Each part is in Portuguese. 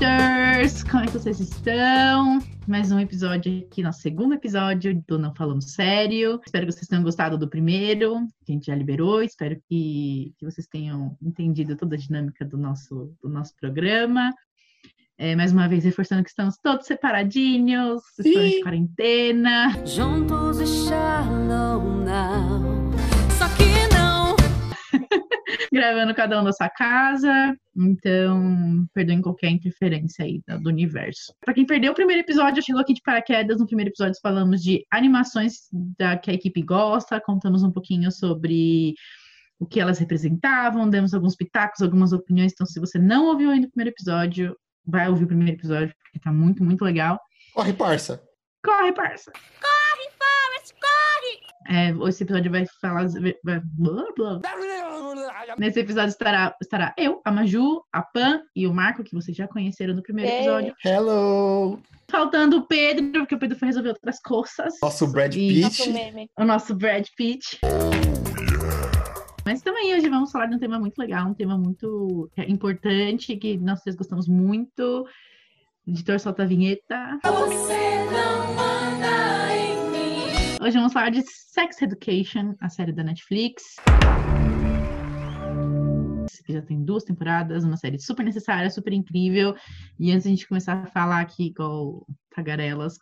haters! Como é que vocês estão? Mais um episódio aqui, nosso segundo episódio do Não Falamos Sério. Espero que vocês tenham gostado do primeiro, que a gente já liberou. Espero que, que vocês tenham entendido toda a dinâmica do nosso, do nosso programa. É, mais uma vez, reforçando que estamos todos separadinhos, estamos de quarentena. Juntos e shallow now. Gravando cada um da sua casa. Então, perdoem qualquer interferência aí do, do universo. Para quem perdeu o primeiro episódio, chegou aqui de paraquedas. No primeiro episódio, falamos de animações da, que a equipe gosta, contamos um pouquinho sobre o que elas representavam, demos alguns pitacos, algumas opiniões. Então, se você não ouviu ainda o primeiro episódio, vai ouvir o primeiro episódio, porque tá muito, muito legal. Corre, parça! Corre, parça! Corre, Forrest, corre! É, esse episódio vai falar. Vai, blá, blá. Nesse episódio estará, estará eu, a Maju, a Pan e o Marco, que vocês já conheceram no primeiro Ei. episódio. Hello! Faltando o Pedro, porque o Pedro foi resolver outras coisas. Nosso Brad Nosso Pitt. meme. O nosso Brad Pitt. Mas também hoje vamos falar de um tema muito legal, um tema muito importante, que nós três gostamos muito. Editor solta a vinheta. Você não manda em mim. Hoje vamos falar de Sex Education, a série da Netflix. Que já tem duas temporadas, uma série super necessária, super incrível. E antes de a gente começar a falar aqui, igual tagarelas,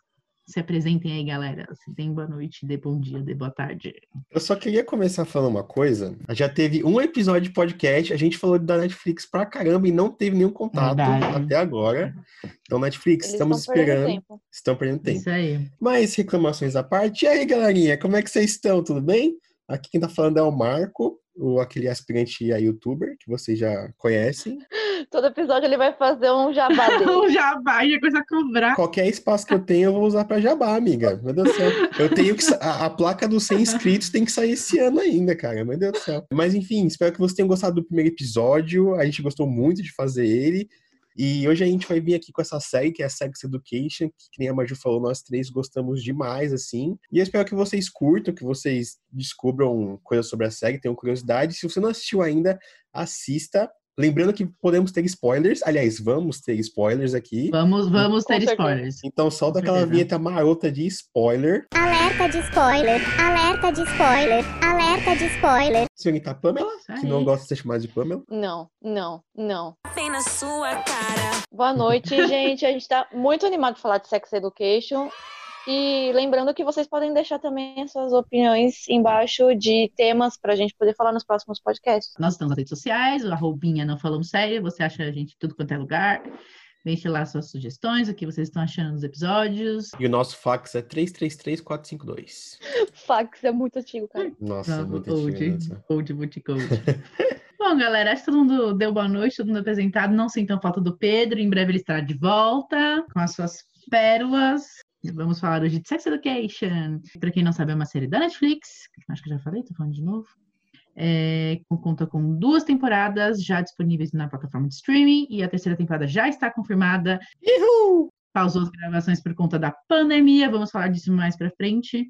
se apresentem aí, galera. Se tem boa noite, dê bom dia, dê boa tarde. Eu só queria começar falando uma coisa. Já teve um episódio de podcast, a gente falou da Netflix pra caramba e não teve nenhum contato Verdade. até agora. Então, Netflix, Eles estamos esperando. tempo. Estão perdendo tempo. Isso aí. Mas reclamações à parte. E aí, galerinha, como é que vocês estão? Tudo bem? Aqui quem tá falando é o Marco, o, aquele aspirante a youtuber que vocês já conhecem. Todo episódio ele vai fazer um jabá dele. O jabá já começa a cobrar. Qualquer espaço que eu tenho, eu vou usar pra jabá, amiga. Meu Deus do céu. Eu tenho que. A, a placa dos 100 inscritos tem que sair esse ano ainda, cara. Meu Deus do céu. Mas enfim, espero que vocês tenham gostado do primeiro episódio. A gente gostou muito de fazer ele. E hoje a gente vai vir aqui com essa série, que é a Sex Education, que, que nem a Maju falou, nós três gostamos demais, assim. E eu espero que vocês curtam, que vocês descubram coisas sobre a série, tenham curiosidade. Se você não assistiu ainda, assista. Lembrando que podemos ter spoilers. Aliás, vamos ter spoilers aqui. Vamos, vamos ter spoilers. Então solta aquela vinheta marota de spoiler. Alerta de spoiler, alerta de spoiler, alerta de spoiler. Senhorita Pamela, que não aí. gosta de ser chamada de Pamela. Não, não, não. Bem na sua cara. Boa noite, gente. A gente tá muito animado de falar de Sex Education. E lembrando que vocês podem deixar também as suas opiniões embaixo de temas pra gente poder falar nos próximos podcasts. Nós estamos nas redes sociais, o arrobinha não falamos sério, você acha a gente em tudo quanto é lugar. Deixe lá suas sugestões, o que vocês estão achando dos episódios. E o nosso fax é 333452. Fax é muito antigo, cara. Nossa, Bravo, muito antigo, old, nossa. old, old, old. Bom, galera, acho que todo mundo deu boa noite, todo mundo apresentado. Não sintam falta do Pedro, em breve ele estará de volta com as suas pérolas. Vamos falar hoje de Sex Education. Para quem não sabe, é uma série da Netflix. Acho que já falei, tô falando de novo. É, conta com duas temporadas já disponíveis na plataforma de streaming e a terceira temporada já está confirmada. Uhul! Pausou as gravações por conta da pandemia, vamos falar disso mais para frente,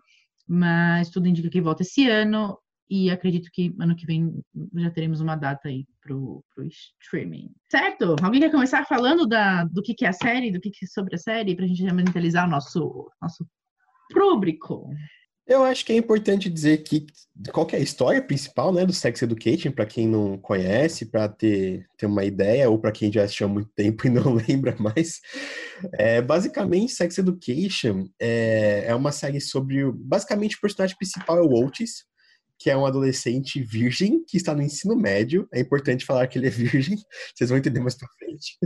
mas tudo indica que volta esse ano e acredito que ano que vem já teremos uma data aí pro, pro streaming. Certo? Alguém quer começar falando da, do que, que é a série, do que, que é sobre a série, para a gente já mentalizar o nosso, nosso público? Eu acho que é importante dizer que qual que é a história principal, né, do Sex Education, para quem não conhece, para ter, ter uma ideia, ou para quem já assistiu há muito tempo e não lembra mais. É, basicamente, Sex Education é, é uma série sobre. Basicamente, o personagem principal é o Otis, que é um adolescente virgem que está no ensino médio. É importante falar que ele é virgem, vocês vão entender mais pra frente.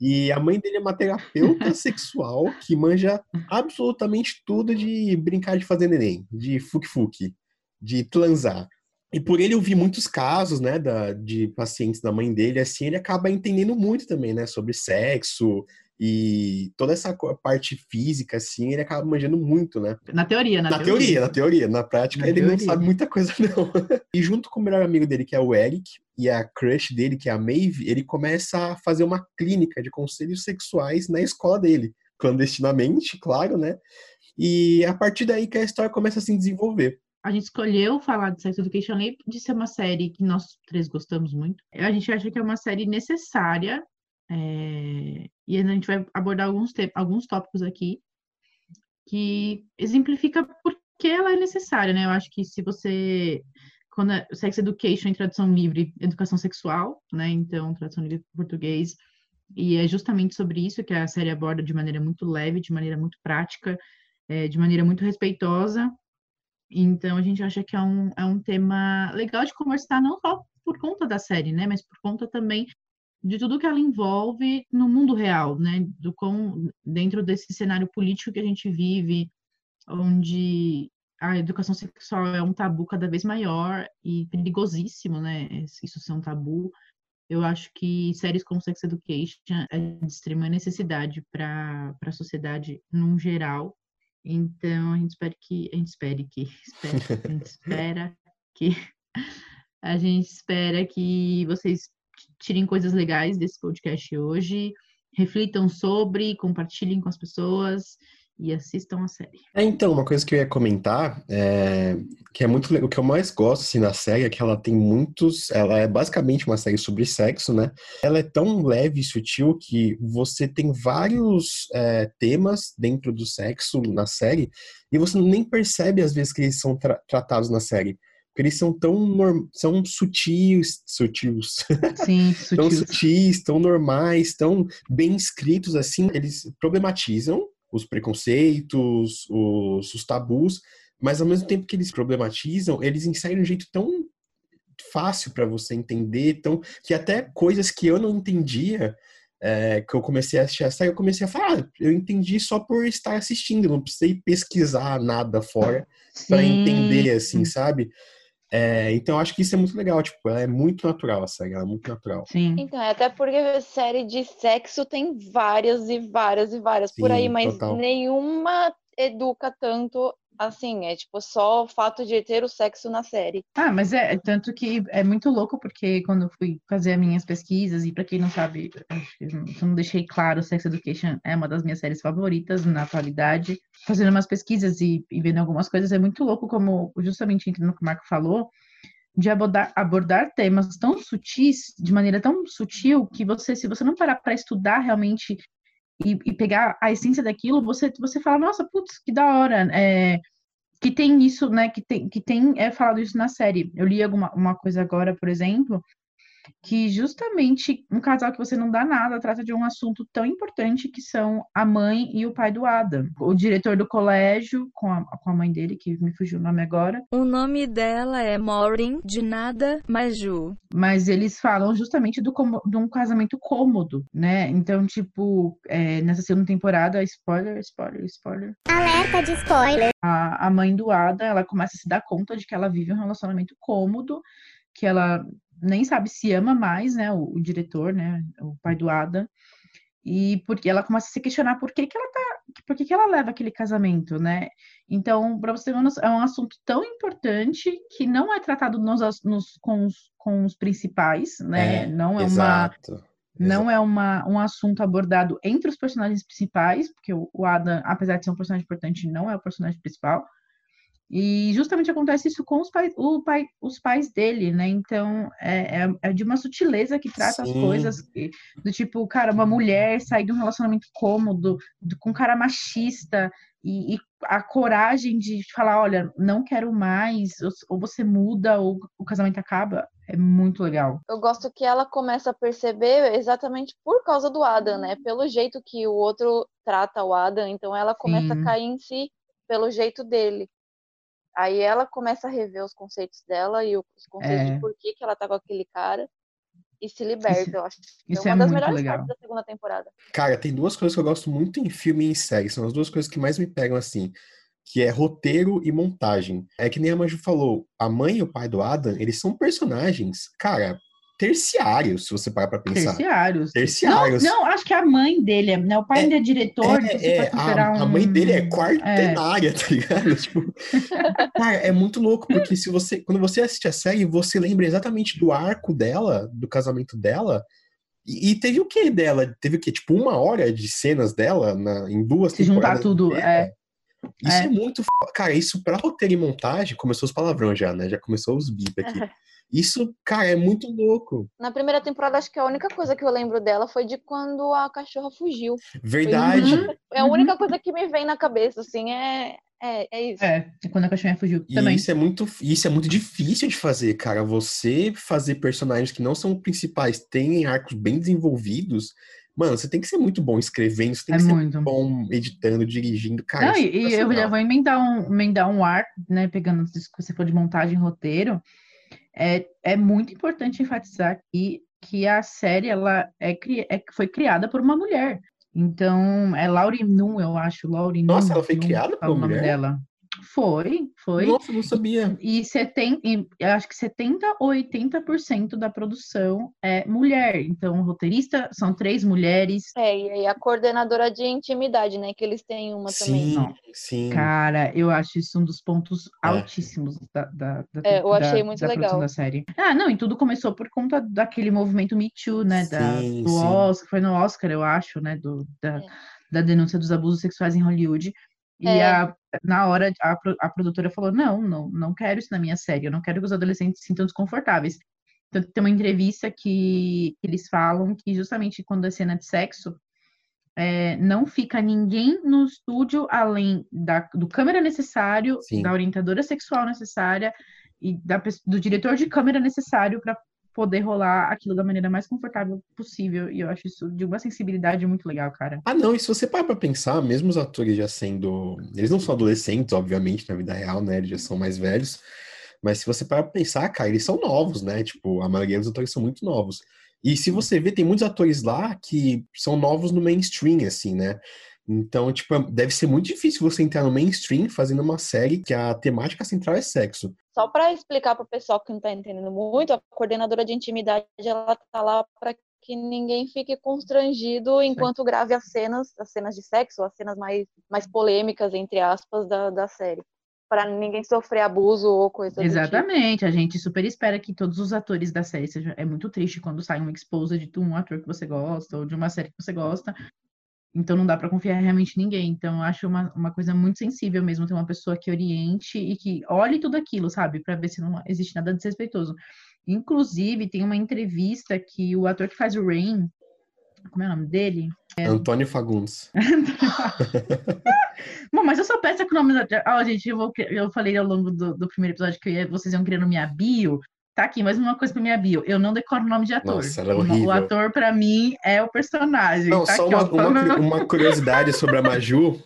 E a mãe dele é uma terapeuta sexual que manja absolutamente tudo de brincar de fazer neném, de fuque-fuque, de transar. E por ele ouvir muitos casos, né, da, de pacientes da mãe dele, assim, ele acaba entendendo muito também, né, sobre sexo e toda essa parte física, assim, ele acaba manjando muito, né? Na teoria, na, Na teoria, na teoria. Na prática, Na ele não teoria. sabe muita coisa, não. e junto com o melhor amigo dele, que é o Eric, e a crush dele, que é a Maeve, ele começa a fazer uma clínica de conselhos sexuais na escola dele. Clandestinamente, claro, né? E a partir daí que a história começa a se desenvolver. A gente escolheu falar de Sex Education além de ser uma série que nós três gostamos muito. A gente acha que é uma série necessária é, e a gente vai abordar alguns, alguns tópicos aqui que exemplifica por que ela é necessária, né? Eu acho que se você quando é Sex Education em tradução livre, educação sexual, né? Então, tradução livre para português. E é justamente sobre isso que a série aborda de maneira muito leve, de maneira muito prática, é, de maneira muito respeitosa. Então, a gente acha que é um, é um tema legal de conversar, não só por conta da série, né? Mas por conta também de tudo que ela envolve no mundo real, né? Do com, dentro desse cenário político que a gente vive, onde a educação sexual é um tabu cada vez maior e perigosíssimo, né? Isso ser um tabu. Eu acho que séries como Sex Education é de extrema necessidade para a sociedade num geral. Então a gente espera que a gente espere que espera, a gente espera que a gente espera que vocês tirem coisas legais desse podcast hoje, reflitam sobre, compartilhem com as pessoas e assistam a série. É, então, uma coisa que eu ia comentar, é, que é muito o que eu mais gosto assim, na série é que ela tem muitos, ela é basicamente uma série sobre sexo, né? Ela é tão leve e sutil que você tem vários é, temas dentro do sexo na série e você nem percebe às vezes que eles são tra tratados na série. Eles são tão norm... são sutis, sutis. Sim, sutis. tão sutis, tão normais, tão bem escritos assim, eles problematizam os preconceitos, os, os tabus, mas ao mesmo tempo que eles problematizam, eles inserem de um jeito tão fácil para você entender, tão que até coisas que eu não entendia, é, que eu comecei a assistir essa, eu comecei a falar, ah, eu entendi só por estar assistindo, não precisei pesquisar nada fora para entender, assim, sabe? É, então acho que isso é muito legal, tipo, ela é muito natural a série, ela é muito natural. Sim. Então, é até porque série de sexo tem várias e várias e várias Sim, por aí, mas total. nenhuma educa tanto assim, é tipo só o fato de ter o sexo na série. Ah, mas é, tanto que é muito louco porque quando eu fui fazer as minhas pesquisas, e para quem não sabe, eu não deixei claro, Sex Education é uma das minhas séries favoritas na atualidade. Fazendo umas pesquisas e, e vendo algumas coisas, é muito louco como, justamente no que o Marco falou, de abordar, abordar temas tão sutis, de maneira tão sutil, que você, se você não parar para estudar realmente e, e, pegar a essência daquilo, você, você fala, nossa, putz, que da hora, é, que tem isso, né, que tem, que tem é, falado isso na série. Eu li alguma uma coisa agora, por exemplo, que justamente um casal que você não dá nada trata de um assunto tão importante que são a mãe e o pai do Adam. O diretor do colégio, com a, com a mãe dele, que me fugiu o nome agora. O nome dela é Maureen, de nada, Maju. Mas eles falam justamente do, de um casamento cômodo, né? Então, tipo, é, nessa segunda temporada, spoiler, spoiler, spoiler. Alerta de spoiler. A, a mãe do Adam, ela começa a se dar conta de que ela vive um relacionamento cômodo, que ela nem sabe se ama mais, né, o, o, diretor, né, o pai do Adam, e porque ela começa a se questionar por que, que ela tá, por que, que ela leva aquele casamento, né? Então, para você ver, é um assunto tão importante que não é tratado nos, nos com, os, com os principais, né? É, não é exato, uma não é uma, um assunto abordado entre os personagens principais, porque o, o Adam, apesar de ser um personagem importante, não é o personagem principal. E justamente acontece isso com os, pai, o pai, os pais dele, né? Então é, é, é de uma sutileza que trata Sim. as coisas do tipo, cara, uma mulher sair de um relacionamento cômodo, do, com um cara machista, e, e, a coragem de falar, olha, não quero mais, ou, ou você muda, ou o casamento acaba, é muito legal. Eu gosto que ela começa a perceber exatamente por causa do Adam, né? Pelo jeito que o outro trata o Adam, então ela começa Sim. a cair em si pelo jeito dele. Aí ela começa a rever os conceitos dela e os conceitos é. de por que, que ela tá com aquele cara e se liberta, isso, eu acho. Isso é uma é das melhores legal. partes da segunda temporada. Cara, tem duas coisas que eu gosto muito em filme e em série, são as duas coisas que mais me pegam assim, que é roteiro e montagem. É que nem a Maju falou, a mãe e o pai do Adam, eles são personagens, cara, terciários, se você parar pra pensar. Terciários. Terciários. Não, não, acho que a mãe dele, né? O pai é, é diretor. É, é a, um... a, mãe dele é quartenária, é. tá ligado? Tipo, cara, é muito louco, porque se você, quando você assiste a série, você lembra exatamente do arco dela, do casamento dela, e, e teve o que dela? Teve o que? Tipo, uma hora de cenas dela na, em duas Se juntar tudo, é. Isso é, é muito. Cara, isso pra roteiro e montagem, começou os palavrões já, né? Já começou os bip aqui. Isso, cara, é muito louco. Na primeira temporada, acho que a única coisa que eu lembro dela foi de quando a cachorra fugiu. Verdade. Foi... É a única coisa que me vem na cabeça, assim, é, é, é isso. É, é quando a cachorra fugiu e também. Isso é, muito, isso é muito difícil de fazer, cara. Você fazer personagens que não são principais, tenham arcos bem desenvolvidos. Mano, você tem que ser muito bom escrevendo, você tem É que ser muito. bom editando, dirigindo. Cara, Não, isso é e, e eu já vou emendar um, emendar um arco, né? Pegando isso que você for de montagem e roteiro. É, é muito importante enfatizar aqui que a série ela é, é- foi criada por uma mulher. Então, é Laurie Num, eu acho. Laurie Nossa, ela foi criada por uma nome mulher? dela. Foi, foi. Nossa, eu não sabia. E, 70, e eu acho que 70 ou 80% da produção é mulher. Então, o roteirista são três mulheres. É, e aí a coordenadora de intimidade, né? Que eles têm uma também. Sim, Não. sim. Cara, eu acho isso um dos pontos É. altíssimos da, da, da, É, eu da- achei muito da produção legal. da série. Ah, não, e tudo começou por conta daquele movimento Me Too, né? Da, Sim, do sim. Oscar, foi no Oscar, eu acho, né? Do, da, É. da denúncia dos abusos sexuais em Hollywood. E É. a, na hora, a, a produtora falou: não, não, não quero isso na minha série, eu não quero que os adolescentes se sintam desconfortáveis. Então, tem uma entrevista que eles falam que justamente quando é cena de sexo, é, não fica ninguém no estúdio além da, do câmera necessário, Sim. da orientadora sexual necessária e da, do diretor de câmera necessário para poder rolar aquilo da maneira mais confortável possível. E eu acho isso de uma sensibilidade muito legal, cara. Ah, não, e se você parar pra pensar, mesmo os atores já sendo. Eles não são adolescentes, obviamente, na vida real, né? Eles já são mais velhos. Mas se você parar pra pensar, cara, eles são novos, né? Tipo, a maioria dos atores são muito novos. E se você vê, tem muitos atores lá que são novos no mainstream, assim, né? Então, tipo, deve ser muito difícil você entrar no mainstream fazendo uma série que a temática central é sexo. Só para explicar para o pessoal que não está entendendo muito, a coordenadora de intimidade ela tá lá para que ninguém fique constrangido enquanto grave as cenas, as cenas de sexo, as cenas mais, mais polêmicas, entre aspas, da, da série. Para ninguém sofrer abuso ou coisa do tipo. Exatamente, a gente super espera que todos os atores da série sejam. É muito triste quando sai um exposed de um ator que você gosta ou de uma série que você gosta. Então não dá para confiar realmente em ninguém. Então eu acho uma, uma coisa muito sensível mesmo ter uma pessoa que oriente e que olhe tudo aquilo, sabe? Para ver se não existe nada desrespeitoso. Inclusive, tem uma entrevista que o ator que faz o Rain, como é o nome dele? Antônio Fagundes. Bom, mas eu sou péssima com nomes. Ó, gente, eu, vou, eu falei ao longo do, do primeiro episódio que ia- vocês iam criando minha bio. Tá aqui, mais uma coisa pra minha bio. Eu não decoro nome de ator. Nossa, ela é O- horrível. O ator, pra mim, é o personagem. Não, tá só aqui, uma, uma, uma curiosidade sobre a Maju.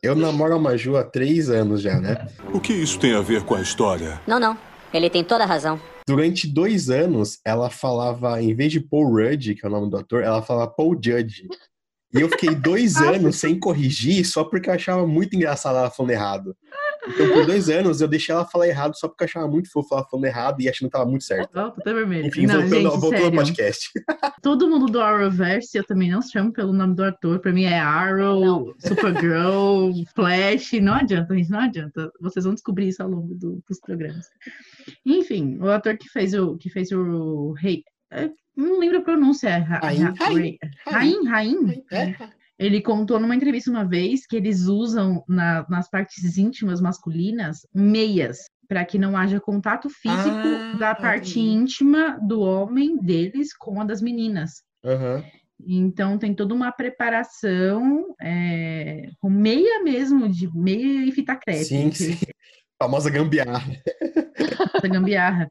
Eu namoro a Maju há três anos já, né? O que isso tem a ver com a história? Não, não. Ele tem toda a razão. Durante dois anos, ela falava, em vez de Paul Rudd, que é o nome do ator, ela falava Paul Judge. E eu fiquei dois anos sem corrigir só porque eu achava muito engraçado ela falando errado. Então, por dois anos, eu deixei ela falar errado só porque eu achava muito fofo ela falando errado e achando que tava muito certo. Ó, puta vermelha. Enfim, não, voltando, gente, voltando ao podcast. Todo mundo do Arrowverse, eu também não chamo pelo nome do ator. Pra mim é Arrow, Supergirl, Flash. Não adianta, gente, não adianta. Vocês vão descobrir isso ao longo do- dos programas. Enfim, o ator que fez o que fez o rei, é, não lembro a pronúncia, é Ra- Rain, Ra- Rain, Rain, Rain. É. Ele contou numa entrevista uma vez que eles usam na- nas partes íntimas masculinas meias para que não haja contato físico Ah, da parte entendi. íntima do homem deles com a das meninas. Aham. Então tem toda uma preparação é, com meia mesmo, de meia e fita crepe. Sim, sim. Famosa gambiarra. essa gambiarra,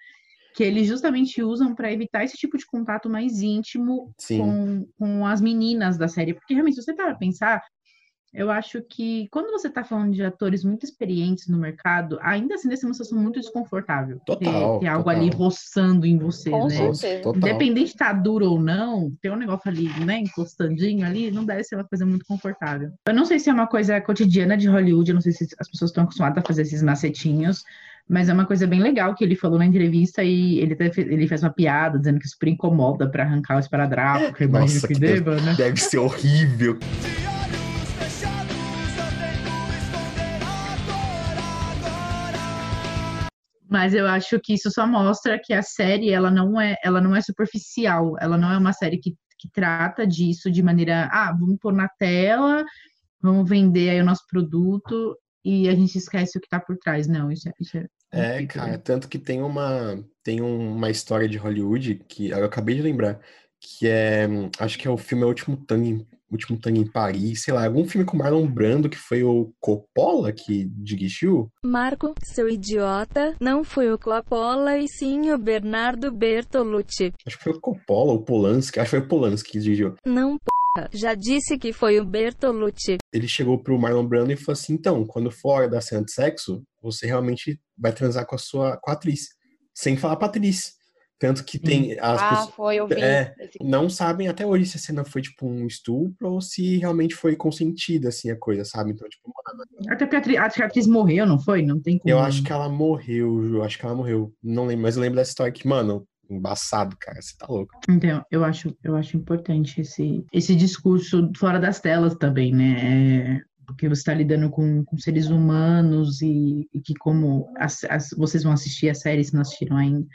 que eles justamente usam para evitar esse tipo de contato mais íntimo com, com as meninas da série. Porque realmente, se você para pensar, eu acho que quando você está falando de atores muito experientes no mercado, ainda assim deve ser uma situação muito desconfortável. Total, ter, ter algo total. ali roçando em você, Com né? certeza. Independente de estar duro ou não, ter um negócio ali, né, encostandinho ali, não deve ser uma coisa muito confortável. Eu não sei se é uma coisa cotidiana de Hollywood, eu não sei se as pessoas estão acostumadas a fazer esses macetinhos, mas é uma coisa bem legal que ele falou na entrevista e ele, até fe- ele fez uma piada dizendo que super incomoda para arrancar o esparadrapo, que Nossa, que que deve- deva, né? Deve ser horrível. Mas eu acho que isso só mostra que a série ela não é, ela não é superficial, ela não é uma série que, que trata disso de maneira, ah, vamos pôr na tela, vamos vender aí o nosso produto e a gente esquece o que tá por trás. Não, isso é. Isso é, É, cara, tanto que tem uma tem uma história de Hollywood que eu acabei de lembrar, que é, acho que é o filme O Último Tango em, Último Tango em Paris, sei lá, algum filme com Marlon Brando que foi o Coppola que dirigiu. Marco, seu idiota, não foi o Coppola e sim o Bernardo Bertolucci. Acho que foi o Coppola, o Polanski, acho que foi o Polanski que dirigiu. Não, porra. Já disse que foi o Bertolucci. Ele chegou pro Marlon Brando e falou assim: então, quando for hora da cena de sexo, você realmente vai transar com a sua com a atriz, sem falar pra atriz. Tanto que tem as ah, pessoas foi, eu vi. É, não sabem até hoje se a cena foi tipo um estupro ou se realmente foi consentida assim a coisa, sabe? Então, tipo, mano, Até porque a atriz, acho que a atriz morreu, não foi? Não tem como. eu acho que ela morreu, Ju, acho que ela morreu. Não lembro, mas eu lembro dessa história que, mano, embaçado, cara, você tá louco. Então, eu acho, eu acho importante esse, esse discurso fora das telas também, né? É, porque você está lidando com, com seres humanos e, e que como as- as- vocês vão assistir a série, se não assistiram ainda,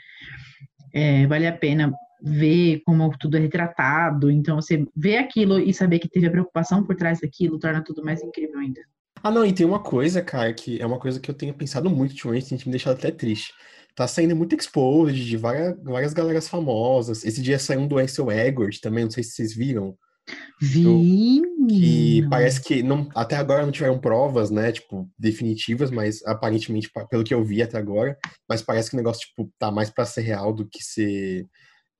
é, vale a pena ver como tudo é retratado. Então, você vê aquilo e saber que teve a preocupação por trás daquilo torna tudo mais incrível ainda. Ah, não, e tem uma coisa, cara, que é uma coisa que eu tenho pensado muito ultimamente, tem me deixado até triste. Tá saindo muito exposed de várias, várias galeras famosas. Esse dia saiu um do Ansel Elgort também, não sei se vocês viram. Vi, que parece que não, até agora não tiveram provas, né, tipo, definitivas, mas aparentemente, pa- pelo que eu vi até agora, mas parece que o negócio, tipo, tá mais pra ser real do que ser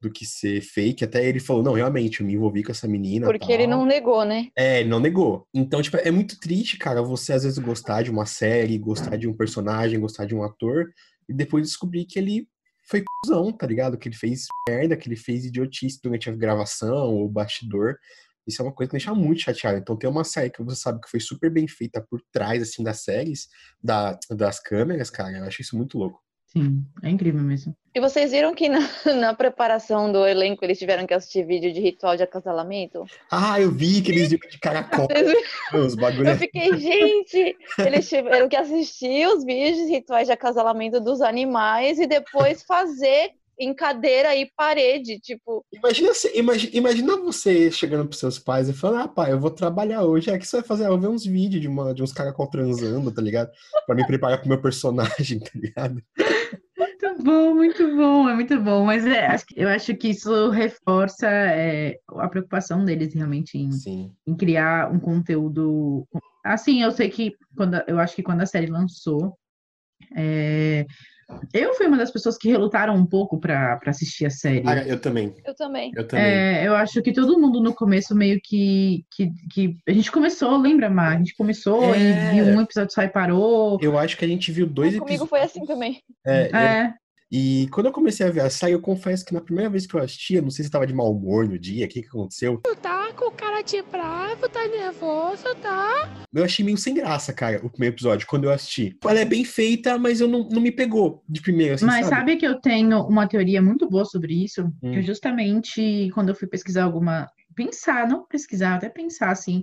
do que ser fake. Até ele falou, não, realmente, eu me envolvi com essa menina. Porque ele tal. não negou, né? É, ele não negou. Então, tipo, é muito triste, cara, você às vezes gostar de uma série, gostar de um personagem, gostar de um ator, e depois descobrir que ele foi cuzão, tá ligado? Que ele fez merda, que ele fez idiotice durante a gravação ou bastidor. Isso é uma coisa que me deixa muito chateado. Então, tem uma série que você sabe que foi super bem feita por trás, assim, das séries, da, das câmeras, cara, eu acho isso muito louco. Sim, é incrível mesmo. E vocês viram que na, na preparação do elenco eles tiveram que assistir vídeo de ritual de acasalamento? Ah, eu vi aqueles vídeos de caracol, os bagulho. Eu fiquei, gente, eles tiveram que assistir os vídeos de rituais de acasalamento dos animais e depois fazer em cadeira e parede, tipo, Imagina, se- imagi- imagina você chegando pros seus pais e falando, ah, pai, eu vou trabalhar hoje. É, que você vai fazer? Ah, eu vou ver uns vídeos de, uma, de uns caracol transando, tá ligado? Pra me preparar pro meu personagem, tá ligado? Muito bom, muito bom, é muito bom. Mas é, acho que- eu acho que isso reforça é, a preocupação deles realmente em, em criar um conteúdo. Assim, eu sei que quando a- eu acho que quando a série lançou, é, eu fui uma das pessoas que relutaram um pouco para assistir a série. Ah, eu também. eu também. Eu também. É, eu acho que todo mundo no começo meio que, que, que a gente começou, lembra, Mar? A gente começou É. e viu um episódio só e parou. Eu acho que a gente viu dois Comigo episódios. foi assim também. É, É, E quando eu comecei a ver a série, eu confesso que na primeira vez que eu assisti, eu não sei se eu tava de mau humor no dia, o que que aconteceu, Tá com cara de bravo, tá nervoso, tá? eu achei meio sem graça, cara, o primeiro episódio, quando eu assisti. Ela é bem feita, mas eu não, não me pegou de primeiro, assim, Mas sabe? sabe que eu tenho uma teoria muito boa sobre isso? Hum. Que eu justamente quando eu fui pesquisar alguma. Pensar, não pesquisar, até pensar assim,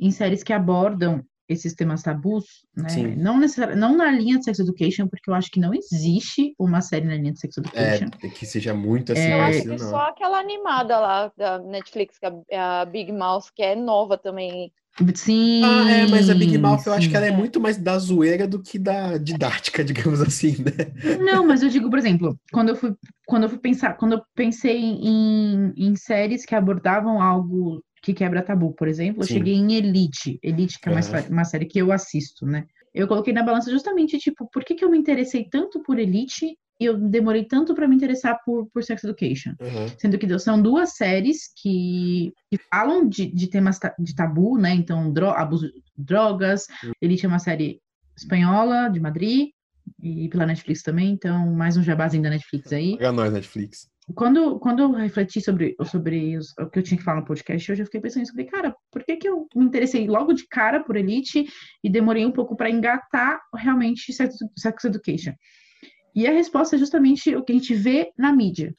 em séries que abordam esses temas tabus, né? Sim. Não, necessari- não na linha de Sex Education, porque eu acho que não existe uma série na linha de Sex Education. É, que seja muito assim, É, Eu acho que não. só aquela animada lá da Netflix, que é a Big Mouth, que é nova também. Sim. Ah, é, mas a Big Mouth eu acho sim. que ela é muito mais da zoeira do que da didática, digamos assim, né? Não, mas eu digo, por exemplo, quando eu fui, quando eu fui pensar, quando eu pensei em, em séries que abordavam algo que quebra tabu, por exemplo, eu Sim. cheguei em Elite, Elite, que é uma, sé- uma série que eu assisto, né? Eu coloquei na balança justamente, tipo, por que que eu me interessei tanto por Elite e eu demorei tanto para me interessar por, por Sex Education? Uhum. Sendo que são duas séries que, que falam de, de temas ta- de tabu, né? Então, dro abuso de drogas. Elite é uma série espanhola, de Madrid, e pela Netflix também. Então, mais um jabazinho da Netflix aí. Pra nós, Netflix. Quando, quando eu refleti sobre, sobre os- o que eu tinha que falar no podcast, eu já fiquei pensando sobre, cara, por que, que eu me interessei logo de cara por Elite e demorei um pouco para engatar realmente sex, sex Education? E a resposta é justamente o que a gente vê na mídia.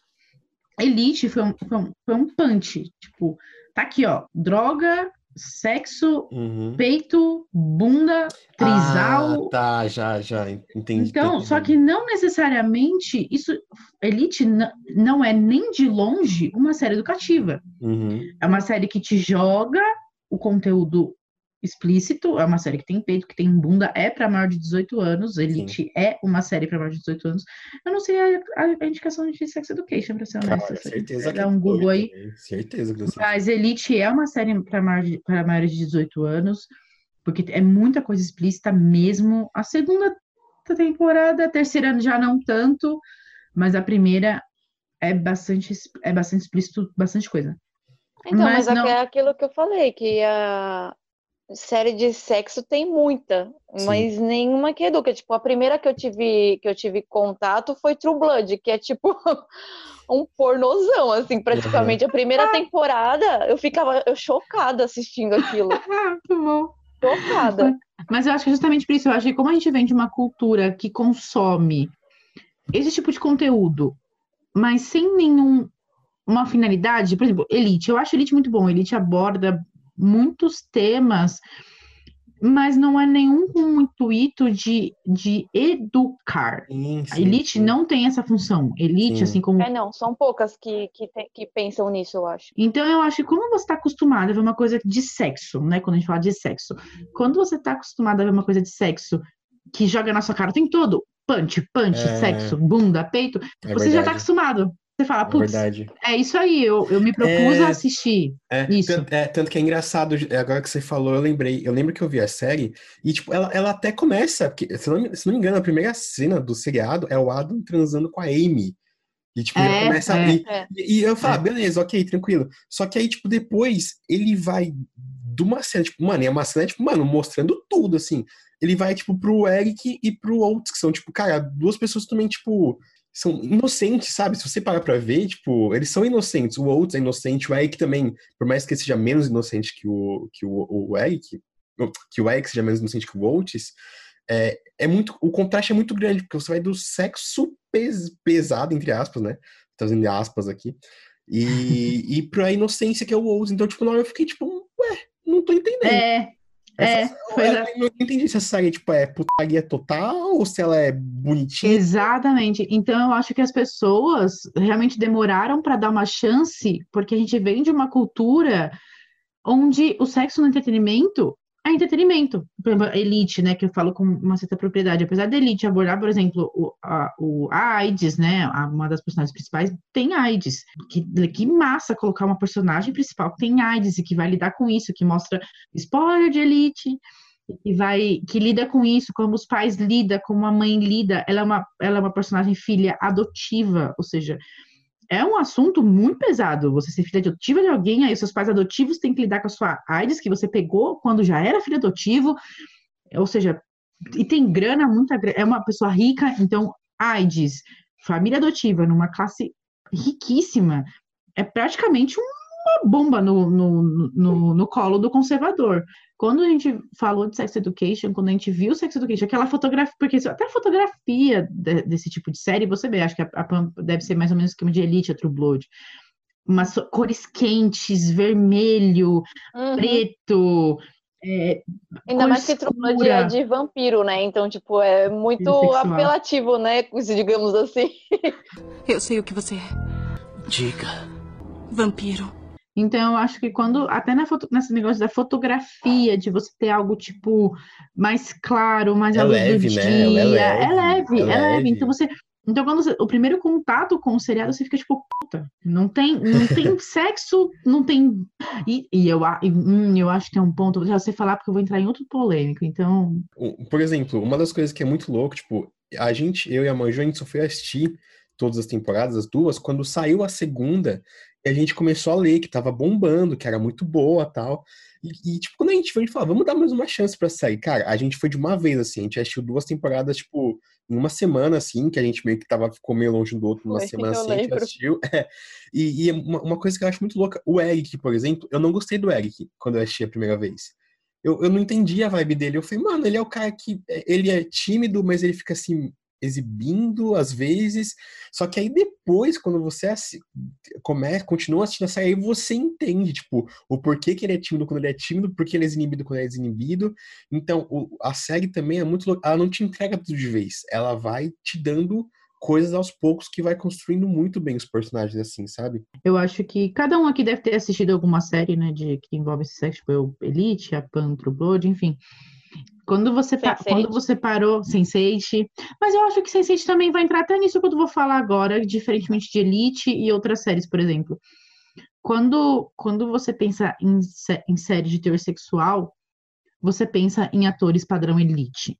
Elite foi um, foi um, foi um punch. Tipo, tá aqui, ó. Droga, sexo, Uhum. peito, bunda, trisal. Ah, tá, já, já, entendi. Então, só que não necessariamente isso. Elite não é nem de longe uma série educativa. Uhum. É uma série que te joga o conteúdo explícito, é uma série que tem peito, que tem bunda, é para maior de 18 anos, Elite Sim. é uma série para maior de 18 anos. Eu não sei a, a, a indicação de Sex Education, para ser honesta. Cara, certeza Dá um Google aí. Certeza que Mas Elite é uma série para maior de, para maiores de 18 anos, porque é muita coisa explícita mesmo. A segunda temporada, a terceira já não tanto, mas a primeira é bastante é bastante explícito, bastante coisa. Então, mas, mas não... é aquilo que eu falei, que a, série de sexo tem muita, Sim. mas nenhuma que educa. Tipo, a primeira que eu tive que eu tive contato foi True Blood, que é tipo um pornozão, assim, praticamente. Uhum. A primeira temporada, eu ficava eu chocada assistindo aquilo. Muito bom. Chocada. Mas eu acho que justamente por isso, eu acho que como a gente vem de uma cultura que consome esse tipo de conteúdo, mas sem nenhum uma finalidade, por exemplo, Elite, eu acho Elite muito bom, Elite aborda muitos temas, mas não é nenhum com o intuito de, de educar. Sim, sim, a Elite sim. não tem essa função. Elite, assim como. É, não, são poucas que, que, te, que pensam nisso, eu acho. Então, eu acho que como você está acostumado a ver uma coisa de sexo, né? Quando a gente fala de sexo, quando você está acostumado a ver uma coisa de sexo que joga na sua cara o tempo todo, punch, punch, é... sexo, bunda, peito, é você já está acostumado. Você fala, putz, é, isso aí, eu, eu me propus é, a assistir é, isso. Tanto, é, tanto que é engraçado, agora que você falou, eu lembrei, eu lembro que eu vi a série, e tipo, ela, ela até começa, porque, se não, se não me engano, a primeira cena do seriado é o Adam transando com a Amy. E, tipo, é, começa a. E, é. e, eu falo, ah, beleza, ok, tranquilo. Só que aí, tipo, depois ele vai de uma cena, tipo, mano, é uma cena, tipo, mano, mostrando tudo, assim. Ele vai, tipo, pro Eric e pro Oates, que são, tipo, cara, duas pessoas também, tipo, são inocentes, sabe? Se você parar pra ver, tipo, eles são inocentes. O Oates é inocente, o Eric também, por mais que ele seja menos inocente que o, que o, o Eric, que o Eric seja menos inocente que o Oates, é, é muito, o contraste é muito grande, porque você vai do sexo pes, pesado, entre aspas, né? Trazendo aspas aqui, e, e pra inocência que é o Oates. Então, tipo, na hora eu fiquei tipo, ué, não tô entendendo. É, é, é, não entendi se essa série tipo, é putaria total ou se ela é bonitinha. Exatamente. Então eu acho que as pessoas realmente demoraram para dar uma chance, porque a gente vem de uma cultura onde o sexo no entretenimento é entretenimento. Por exemplo, Elite, né, que eu falo com uma certa propriedade. Apesar da Elite abordar, por exemplo, o, a, o, a AIDS, né, a, uma das personagens principais tem AIDS. Que, que massa colocar uma personagem principal que tem AIDS e que vai lidar com isso, que mostra spoiler de Elite, que vai que lida com isso, como os pais lidam, como a mãe lida. Ela é uma, ela é uma personagem filha adotiva, ou seja, é um assunto muito pesado. Você ser filha adotiva de alguém, aí seus pais adotivos têm que lidar com a sua AIDS que você pegou quando já era filho adotivo. Ou seja, e tem grana, muita grana. É uma pessoa rica, então AIDS, família adotiva, numa classe riquíssima, é praticamente uma bomba no, no, no, no colo do conservador. Quando a gente falou de sex education, quando a gente viu sex education, aquela fotografia, porque até a fotografia de, desse tipo de série, você vê, acho que a, a deve ser mais ou menos esquema de Elite, a True Blood. Umas cores quentes, vermelho, uhum. preto, é, Ainda mais que True Blood é de vampiro, né? Então, tipo, é muito apelativo, né? Digamos assim. Eu sei o que você é. Diga. Vampiro. Então, eu acho que quando, até na foto, nesse negócio da fotografia, de você ter algo, tipo, mais claro, mais é leve, né? dia. É leve, é leve, é leve. é leve. Então, você. Então, quando você, o primeiro contato com o seriado, você fica tipo, puta, não tem, não tem sexo, não tem. E, e eu, e, hum, eu acho que é um ponto, já você falar, porque eu vou entrar em outro polêmico, então. Por exemplo, uma das coisas que é muito louco, tipo, a gente, eu e a Manju, a gente só foi assistir todas as temporadas, as duas, quando saiu a segunda, a gente começou a ler que tava bombando, que era muito boa tal. E, e tipo, quando a gente foi, a gente falou, vamos dar mais uma chance pra série. Cara, a gente foi de uma vez, assim, a gente assistiu duas temporadas, tipo, em uma semana, assim, que a gente meio que tava, ficou meio longe um do outro, uma semana assim, a gente assistiu. É. E, e uma, uma, coisa que eu acho muito louca, o Eric, por exemplo, eu não gostei do Eric quando eu assisti a primeira vez. Eu, eu não entendi a vibe dele. Eu falei, mano, ele é o cara que. É, ele é tímido, mas ele fica assim, exibindo às vezes, só que aí depois, quando você começa, continua assistindo a série, aí você entende, tipo, o porquê que ele é tímido quando ele é tímido, porque ele é desinibido quando ele é desinibido. Então, o, a série também é muito ela não te entrega tudo de vez, ela vai te dando coisas aos poucos que vai construindo muito bem os personagens, assim, sabe? Eu acho que cada um aqui deve ter assistido alguma série, né, de, que envolve sexo, tipo Elite, a Pan, True Blood, enfim. Quando você, pa- Sense8. quando você parou, Sense8, mas eu acho que Sense8 também vai entrar até nisso que eu vou falar agora, diferentemente de Elite e outras séries, por exemplo. Quando, quando você pensa em, em série de teor sexual, você pensa em atores padrão Elite.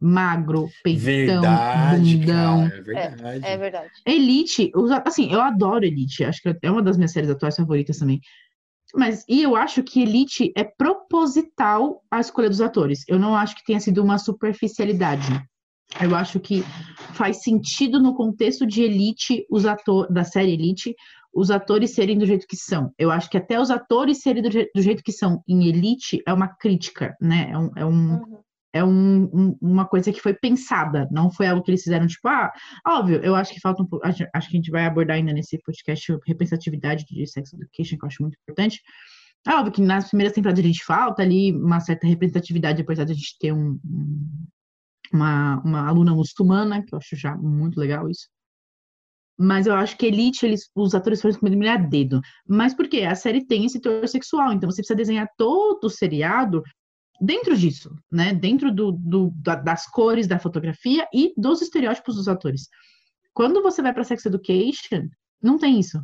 Magro, peitão, Verdade, bundão. cara, é verdade. É verdade. Elite, assim, eu adoro Elite, acho que é uma das minhas séries atuais favoritas também. Mas, e eu acho que Elite é proposital a escolha dos atores. Eu não acho que tenha sido uma superficialidade. Eu acho que faz sentido no contexto de Elite, os atores da série Elite, os atores serem do jeito que são. Eu acho que até os atores serem do, je- do jeito que são em Elite é uma crítica, né? É um, é um, Uhum. É um- um- uma coisa que foi pensada, não foi algo que eles fizeram, tipo, ah, óbvio, eu acho que falta um pouco, acho, acho que a gente vai abordar ainda nesse podcast representatividade de Sex Education, que eu acho muito importante. É óbvio que nas primeiras temporadas a gente falta ali uma certa representatividade, apesar de a gente ter um- uma, uma aluna muçulmana, que eu acho já muito legal isso. Mas eu acho que Elite, eles, os atores foram escolhidos a dedo. Mas por quê? A série tem esse teor sexual, então você precisa desenhar todo o seriado dentro disso, né? Dentro do, do- da- das cores da fotografia e dos estereótipos dos atores. Quando você vai para Sex Education, não tem isso.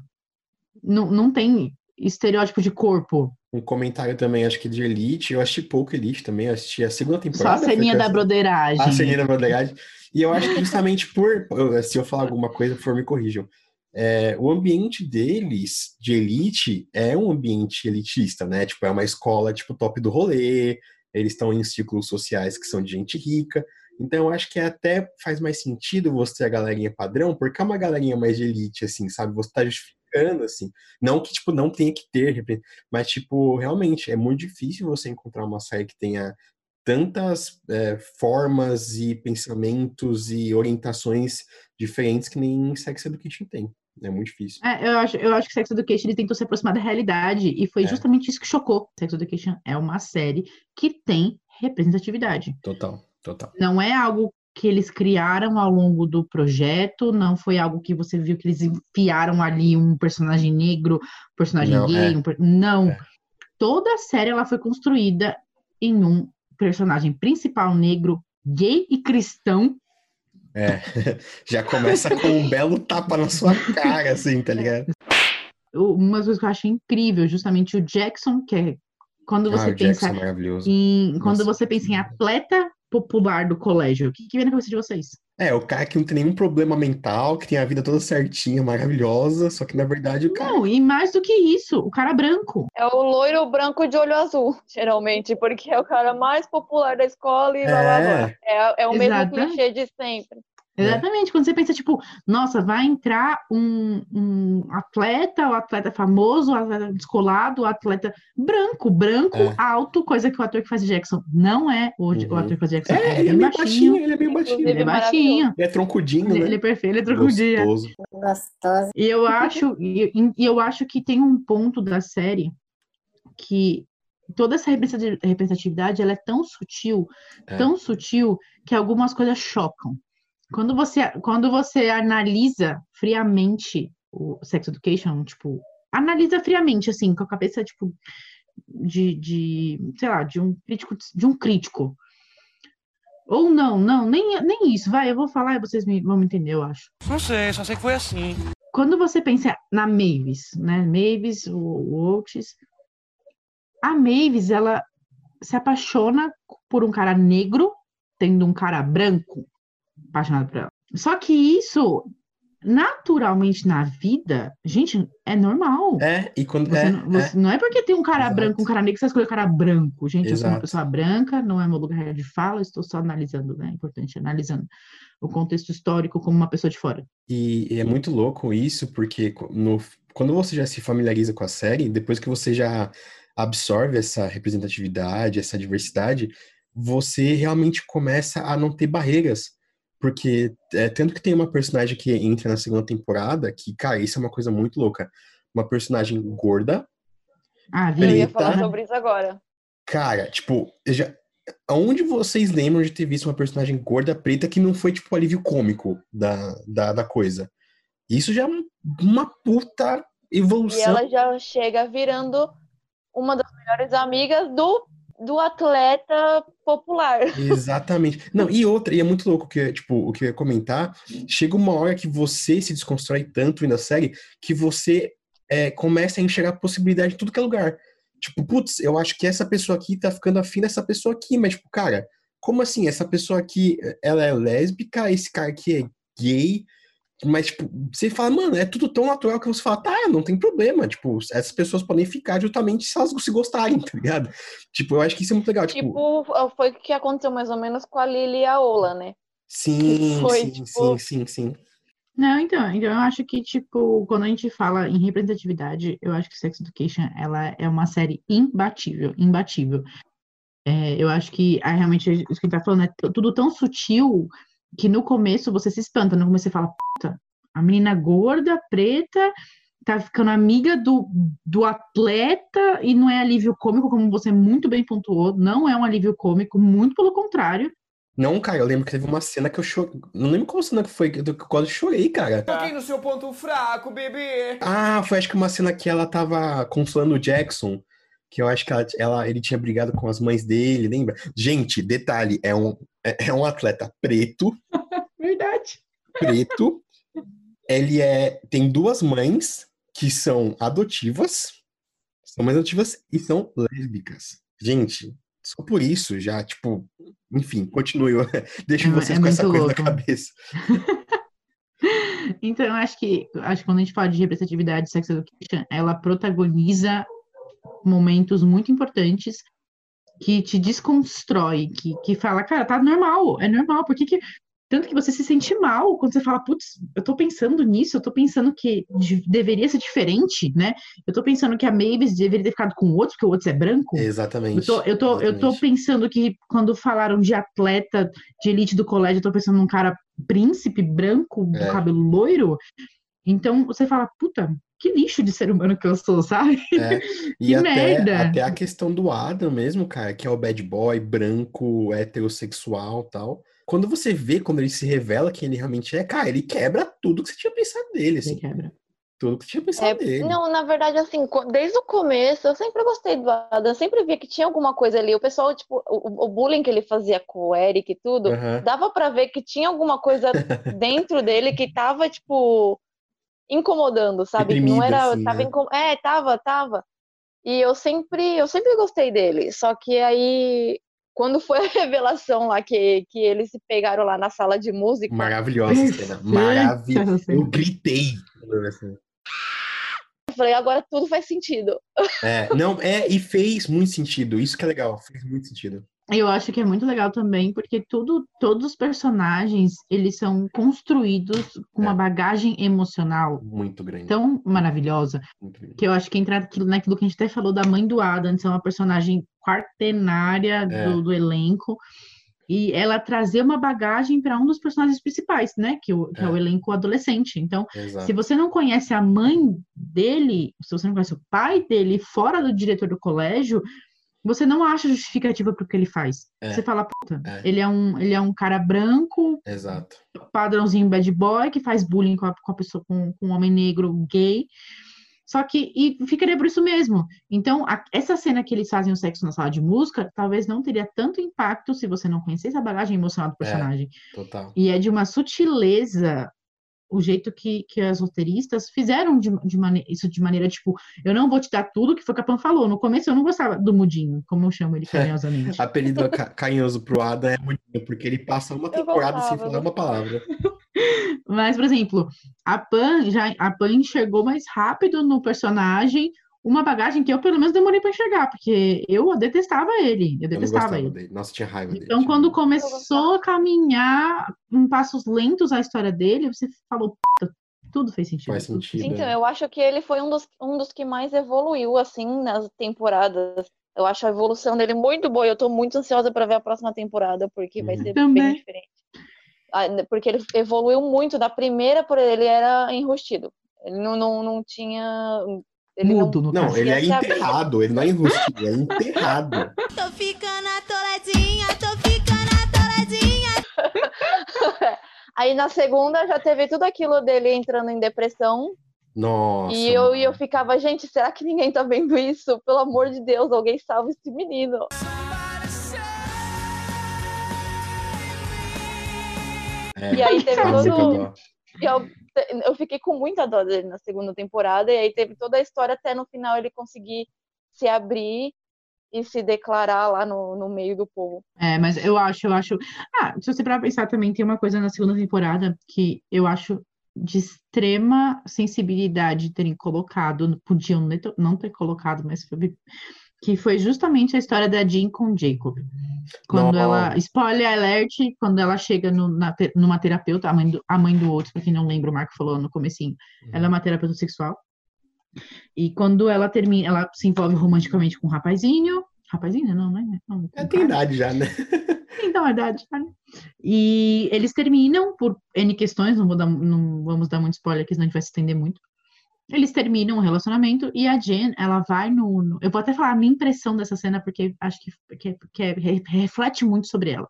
Não, não tem estereótipo de corpo. Um comentário também, acho que de Elite, eu assisti pouco Elite também, eu assisti a segunda Só temporada. a foi ceninha da broderagem. A ceninha da broderagem. E eu acho que justamente por, se eu falar alguma coisa, por favor, me corrijam. É, o ambiente deles, de elite, é um ambiente elitista, né? Tipo, é uma escola, tipo, top do rolê, eles estão em círculos sociais que são de gente rica. Então, eu acho que até faz mais sentido você a galerinha padrão, porque é uma galerinha mais de elite, assim, sabe? Você tá justificando, assim. Não que, tipo, não tenha que ter, mas, tipo, realmente, é muito difícil você encontrar uma série que tenha tantas é, formas e pensamentos e orientações diferentes que nem Sex Education tem. É muito difícil. É, eu acho, eu acho que Sex Education ele tentou se aproximar da realidade e foi É. justamente isso que chocou. Sex Education é uma série que tem representatividade. Total, total. Não é algo que eles criaram ao longo do projeto, não foi algo que você viu que eles enfiaram ali um personagem negro, um personagem Não, gay, é. um per- não. É. Toda a série ela foi construída em um personagem principal negro, gay e cristão. É. Já começa com um belo tapa na sua cara, assim, tá ligado? Eu- Uma das coisas que eu acho incrível, justamente o Jackson, que é quando Ah, você Jackson pensa maravilhoso. em quando Nossa, você pensa em atleta popular do colégio, o que, que vem na cabeça de vocês? É, o cara que não tem nenhum problema mental, que tem a vida toda certinha, maravilhosa, só que na verdade o cara. Não, e mais do que isso, o cara branco. É o loiro branco de olho azul, geralmente, porque é o cara mais popular da escola e blá blá blá. É, é o mesmo clichê de sempre. Exatamente, quando você pensa, tipo, nossa, vai entrar um, um atleta, o atleta famoso, o atleta descolado, o atleta branco, branco, É. alto, coisa que o ator que faz Jackson não é o, o Uhum. ator que faz Jackson, É, é ele é bem meio baixinho, baixinho, ele é meio baixinho. ele é baixinho, Ele é troncudinho, ele, né? ele é perfeito, ele é trocudinho. Gostoso. Gostoso. E eu acho, e, e eu acho que tem um ponto da série que toda essa representati- representatividade ela é tão sutil, É. tão sutil que algumas coisas chocam. Quando você, quando você analisa friamente o Sex Education, tipo, analisa friamente, assim, com a cabeça, tipo, de, de sei lá, de um crítico, de um crítico. Ou não, não, nem, nem isso, vai, eu vou falar e vocês me, vão me entender, eu acho. Não sei, só sei que foi assim. Quando você pensa na Mavis, né? Mavis, o, o Otis, a Mavis, ela se apaixona por um cara negro, tendo um cara branco apaixonado por ela. Só que isso, naturalmente na vida, gente, é normal. É, e quando. Você é, não, você- não é porque tem um cara Exato. branco, um cara negro, que você escolhe o cara branco. Gente, eu sou uma Exato. pessoa branca, não é meu lugar de fala, estou só analisando, né? É importante, analisando o contexto histórico como uma pessoa de fora. E, e é muito louco isso, porque no- quando você já se familiariza com a série, depois que você já absorve essa representatividade, essa diversidade, você realmente começa a não ter barreiras. Porque, é, tanto que tem uma personagem que entra na segunda temporada, que, cara, isso é uma coisa muito louca. Uma personagem gorda, Ah, Eu ia falar Preta. sobre isso agora. cara, tipo, já, Onde vocês lembram de ter visto uma personagem gorda preta que não foi tipo o alívio cômico da, da, da coisa? Isso já é uma puta evolução. E ela já chega virando uma das melhores amigas do, do atleta popular. Exatamente. Não, e outra, e é muito louco que, tipo, o que eu ia comentar, chega uma hora que você se desconstrói tanto na série que você é, começa a enxergar possibilidade em tudo que é lugar. Tipo, putz, eu acho que essa pessoa aqui tá ficando afim dessa pessoa aqui, mas, tipo, cara, como assim? Essa pessoa aqui, ela é lésbica, esse cara aqui é gay, mas, tipo, você fala, mano, é tudo tão natural que você fala, tá, não tem problema. Tipo, essas pessoas podem ficar justamente se elas se gostarem, tá ligado? Tipo, eu acho que isso é muito legal. Tipo, tipo foi o que aconteceu mais ou menos com a Lily e a Ola, né? Sim, foi, sim, tipo... sim, sim, sim. Não, então, então eu acho que, tipo, quando a gente fala em representatividade, eu acho que Sex Education, ela é uma série imbatível, imbatível. É, eu acho que, ah, realmente, isso que a gente tá falando é tudo tão sutil que no começo você se espanta, no começo você fala, puta, a menina gorda, preta, tá ficando amiga do, do atleta e não é alívio cômico, como você muito bem pontuou, não é um alívio cômico, muito pelo contrário. Não, cara, eu lembro que teve uma cena que eu chorei. Não lembro qual cena que foi, que eu quase chorei, cara. Toquei no seu ponto fraco, bebê. Ah, foi acho que uma cena que ela tava consolando o Jackson. Que eu acho que ela, ela, ele tinha brigado com as mães dele, lembra? Gente, detalhe, é um, é, é um atleta preto. Verdade. Preto. Ele é, tem duas mães que são adotivas. São mães adotivas e são lésbicas. Gente, só por isso já, tipo, enfim, continue. Deixo É- vocês é com essa coisa na louco. cabeça. Então, eu acho que, acho que quando a gente fala de representatividade Sex Education, ela protagoniza momentos muito importantes que te desconstrói, que, que fala, cara, tá normal, é normal, por que que... Tanto que você se sente mal quando você fala, putz, eu tô pensando nisso, eu tô pensando que de- deveria ser diferente, né? Eu tô pensando que a Mavis deveria ter ficado com o outro, porque o outro é branco. Exatamente. Eu tô, eu, tô, eu tô exatamente. pensando que quando falaram de atleta de elite do colégio, eu tô pensando num cara príncipe branco, do É. cabelo loiro. Então você fala, puta, que lixo de ser humano que eu sou, sabe? É, E Que até, merda! até a questão do Adam mesmo, cara, que é o bad boy, branco, heterossexual tal. Quando você vê, quando ele se revela quem ele realmente é, cara, ele quebra tudo que você tinha pensado dele, assim. Você quebra. Tudo que você tinha pensado É, dele. não, na verdade, assim, desde o começo, eu sempre gostei do Adam, eu sempre via que tinha alguma coisa ali. O pessoal, tipo, o, o bullying que ele fazia com o Eric e tudo, Aham. dava pra ver que tinha alguma coisa dentro dele que tava, tipo, incomodando, sabe? Que não era, assim, tava né? incom... É, tava, tava. E eu sempre, eu sempre gostei dele. Só que aí, quando foi a revelação lá que, que eles se pegaram lá na sala de música, Maravilhosa cena. Maravilhosa. Eu gritei. assim. eu falei, agora tudo faz sentido. É, não, é, e fez muito sentido. Isso que é legal, fez muito sentido. Eu acho que é muito legal também, porque tudo, todos os personagens, eles são construídos com uma É. bagagem emocional Muito grande. tão maravilhosa, grande. que eu acho que entra naquilo, naquilo que a gente até falou da mãe do Adam, ser uma personagem quartenária É. do, do elenco, e ela trazer uma bagagem para um dos personagens principais, né? Que, o, que é. É. o elenco adolescente. Então, Exato. se você não conhece a mãe dele, se você não conhece o pai dele fora do diretor do colégio, você não acha justificativa pro que ele faz. É. Você fala, puta, É. ele, é um, ele é um cara branco, Exato. padrãozinho bad boy, que faz bullying com a, com a pessoa, com, com um homem negro gay. Só que, e ficaria por isso mesmo. Então, a- essa cena que eles fazem o sexo na sala de música, talvez não teria tanto impacto se você não conhecesse a bagagem emocional do personagem. Total. E é de uma sutileza o jeito que, que as roteiristas fizeram de, de isso de maneira, tipo, eu não vou te dar tudo que foi o que a Pan falou. No começo eu não gostava do mudinho, como eu chamo ele carinhosamente. Apelido ca- carinhoso pro Adam é muito porque ele passa uma temporada sem falar uma palavra. Mas, por exemplo, a Pan já a Pan enxergou mais rápido no personagem uma bagagem que eu, pelo menos, demorei para enxergar, porque eu detestava ele. Eu Eu detestava gostava ele. dele. Nossa, tinha raiva dele. Então, quando começou a caminhar em passos lentos a história dele, você falou, puta, tudo fez sentido. Faz sentido. Então, eu acho que ele foi um dos, um dos que mais evoluiu, assim, nas temporadas. Eu acho a evolução dele muito boa e eu tô muito ansiosa para ver a próxima temporada, porque vai Uhum. ser Também. bem diferente. Ah, né, Porque ele evoluiu muito. Da primeira, por ele era enrustido. Ele não, não, não tinha. Ele Mudo, não, no não ele é enterrado, ele não é enrustido, é enterrado. tô ficando atoladinha, tô ficando atoladinha. Aí na segunda já teve tudo aquilo dele entrando em depressão. Nossa. E eu, e eu ficava, gente, será que ninguém tá vendo isso? Pelo amor de Deus, alguém salva esse menino. É, e aí teve todo eu, fiquei com muita dó dele na segunda temporada, e aí teve toda a história até no final ele conseguir se abrir e se declarar lá no, no meio do povo. É, mas eu acho, eu acho. Ah, se você parar pra pensar também, tem uma coisa na segunda temporada que eu acho de extrema sensibilidade terem colocado, podiam não ter colocado, mas foi, que foi justamente a história da Jean com Jacob. Quando ela, Nossa. spoiler alert, quando ela chega no- na numa terapeuta, a mãe do, a mãe do outro, pra quem não lembra, o Marco falou no comecinho, ela é uma terapeuta sexual. E quando ela termina, ela se envolve romanticamente com um rapazinho, rapazinho não, né? Não, É, um tem cara. idade já, né? Então, a idade, né? E eles terminam por N questões, não, vou dar, não vamos dar muito spoiler aqui, senão a gente vai se estender muito. Eles terminam o relacionamento e a Jen, ela vai no, Eu vou até falar a minha impressão dessa cena, porque acho que, que, que é- re- reflete muito sobre ela.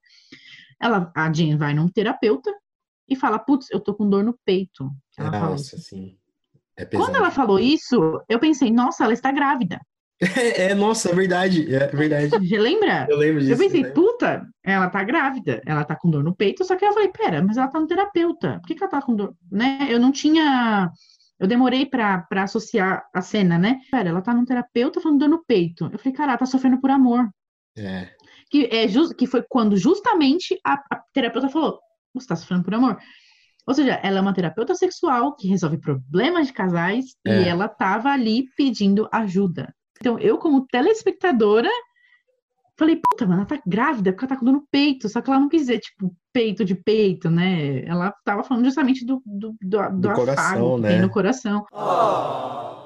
ela. A Jen vai num terapeuta e fala: Putz, eu tô com dor no peito. Ela Nossa, sim. É. Quando ela falou isso, eu pensei: Nossa, ela está grávida. É, é, nossa, é verdade. É verdade. Você lembra? Eu lembro disso. Eu pensei, né? puta, ela tá grávida, ela tá com dor no peito, só que eu falei, pera, mas ela tá no terapeuta, por que, que ela tá com dor? Né? Eu não tinha. Eu demorei pra associar a cena, né? Pera, ela tá num terapeuta falando dor no peito. Eu falei, cara, ela tá sofrendo por amor. É. Que, é jus- que foi quando justamente a, a terapeuta falou: você tá sofrendo por amor. Ou seja, ela é uma terapeuta sexual que resolve problemas de casais É. e ela tava ali pedindo ajuda. Então, eu, como telespectadora, falei, puta, mano, ela tá grávida porque ela tá com dor no peito. Só que ela não quis dizer, tipo, peito de peito, né? Ela tava falando justamente do, do, do, do, coração, afago que né? tem no coração.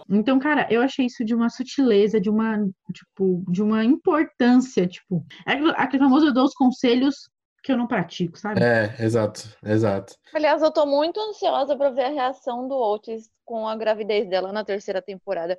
Então, cara, eu achei isso de uma sutileza, de uma, tipo, de uma importância, tipo, é aquele, aquele famoso eu dou os conselhos que eu não pratico, sabe? É, exato, exato. Aliás, eu tô muito ansiosa pra ver a reação do Otis com a gravidez dela na terceira temporada.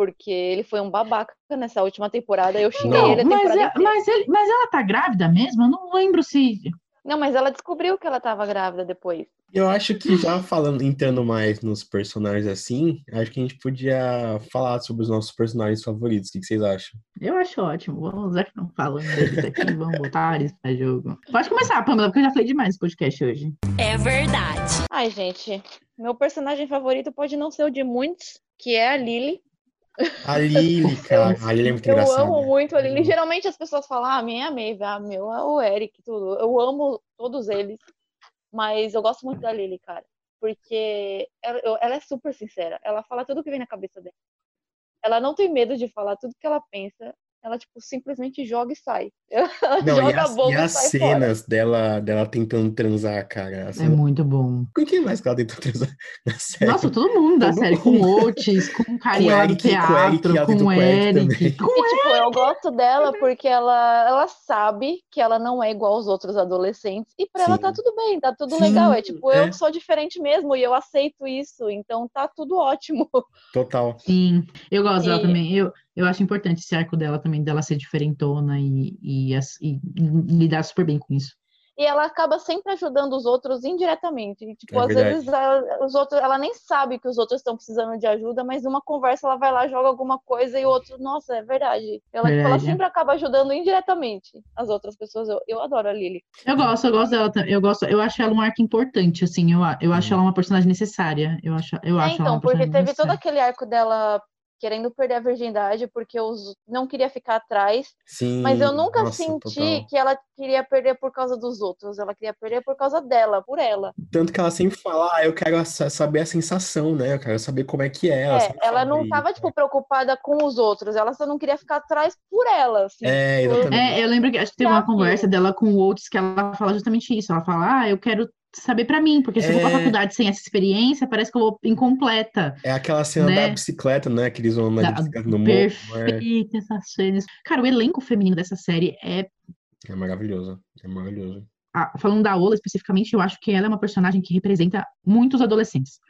Porque ele foi um babaca nessa última temporada. Eu xinguei Não, ele a mas, é- mas, ele, mas ela tá grávida mesmo? Eu não lembro se. Não, mas ela descobriu que ela tava grávida depois. Eu acho que já falando, entrando mais nos personagens assim, acho que a gente podia falar sobre os nossos personagens favoritos. O que que vocês acham? Eu acho ótimo. Vamos, já que estão falando deles aqui, vamos botar eles pra jogo. Pode começar, Pamela, porque eu já falei demais no podcast hoje. É verdade. Ai, gente, meu personagem favorito pode não ser o de muitos, que é a Lily. A Lily, cara. A Lily é muito Eu engraçada. amo muito a Lily. Geralmente as pessoas falam, ah, a minha é a Maeve, a meu é o Eric, tudo. Eu amo todos eles, mas eu gosto muito da Lily, cara. Porque ela, eu- ela é super sincera. Ela fala tudo que vem na cabeça dela. Ela não tem medo de falar tudo que ela pensa. Ela, tipo, simplesmente joga e sai. Ela Não, e joga as, a bomba e e as sai fora. cenas dela, dela tentando transar, cara. É Assim, muito bom. Com quem mais que ela tentou transar na série? Nossa, todo mundo da Todo série, com mundo. o Otis, com o carinha lá do Eric, com o Eric, teatro, com o com Eric com E, tipo, eu gosto dela porque ela, ela sabe que ela não é igual aos outros adolescentes. E pra ela tá tudo bem, tá tudo Sim, legal. É tipo, é. eu sou diferente mesmo e eu aceito isso. Então tá tudo ótimo. Total. Sim, eu gosto dela E- também. Eu, eu acho importante esse arco dela também, dela ser diferentona e, e, e lidar super bem com isso. E ela acaba sempre ajudando os outros indiretamente. E, tipo, É às verdade. vezes a- os outros, ela nem sabe que os outros estão precisando de ajuda, mas numa conversa ela vai lá, joga alguma coisa e o outro, nossa, é verdade. Ela, tipo, ela Verdade, é. sempre acaba ajudando indiretamente as outras pessoas. Eu, eu adoro a Lily. Eu gosto, eu gosto dela também. Eu gosto, eu acho ela um arco importante, assim. Eu, eu acho ela uma personagem necessária. Eu acho, eu É, acho ela então, uma porque teve todo aquele arco dela querendo perder a virgindade porque os não queria ficar atrás, Sim. mas eu nunca nossa, senti total. que ela queria perder por causa dos outros, ela queria perder por causa dela, por ela. Tanto que ela sempre fala, ah, eu quero sa- saber a sensação, né? Eu quero saber como é que é. Ela É, ela não isso. tava tipo preocupada com os outros, ela só não queria ficar atrás por ela, assim. É, exatamente. É, eu lembro que acho que teve uma conversa dela com o Oates que ela fala justamente isso. Ela fala, ah, eu quero saber pra mim, porque se eu for pra É. faculdade sem essa experiência, parece que eu vou incompleta. É aquela cena Né? da bicicleta, né? Que eles vão andar de bicicleta no morro. É, Perfeita essas cenas. Cara, o elenco feminino dessa série é é maravilhoso. É maravilhoso. a- falando da Ola especificamente, eu acho que ela é uma personagem que representa muitos adolescentes.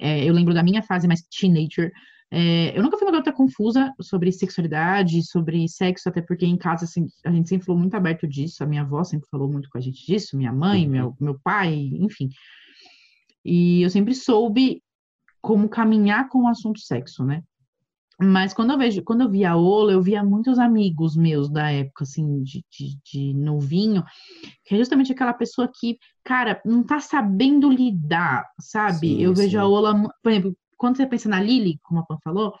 É, eu lembro da minha fase mais teenager, É, eu nunca fui uma garota confusa sobre sexualidade, sobre sexo, até porque em casa assim, a gente sempre falou muito aberto disso, a minha avó sempre falou muito com a gente disso, minha mãe, uhum. meu, meu pai, enfim. E eu sempre soube como caminhar com o assunto sexo, né? Mas quando eu vejo, quando eu via a Ola, eu via muitos amigos meus da época, assim, de, de, de, novinho, que é justamente aquela pessoa que, cara, não tá sabendo lidar, sabe? Sim, eu vejo a Ola, por exemplo, quando você pensa na Lily, como a Pan falou,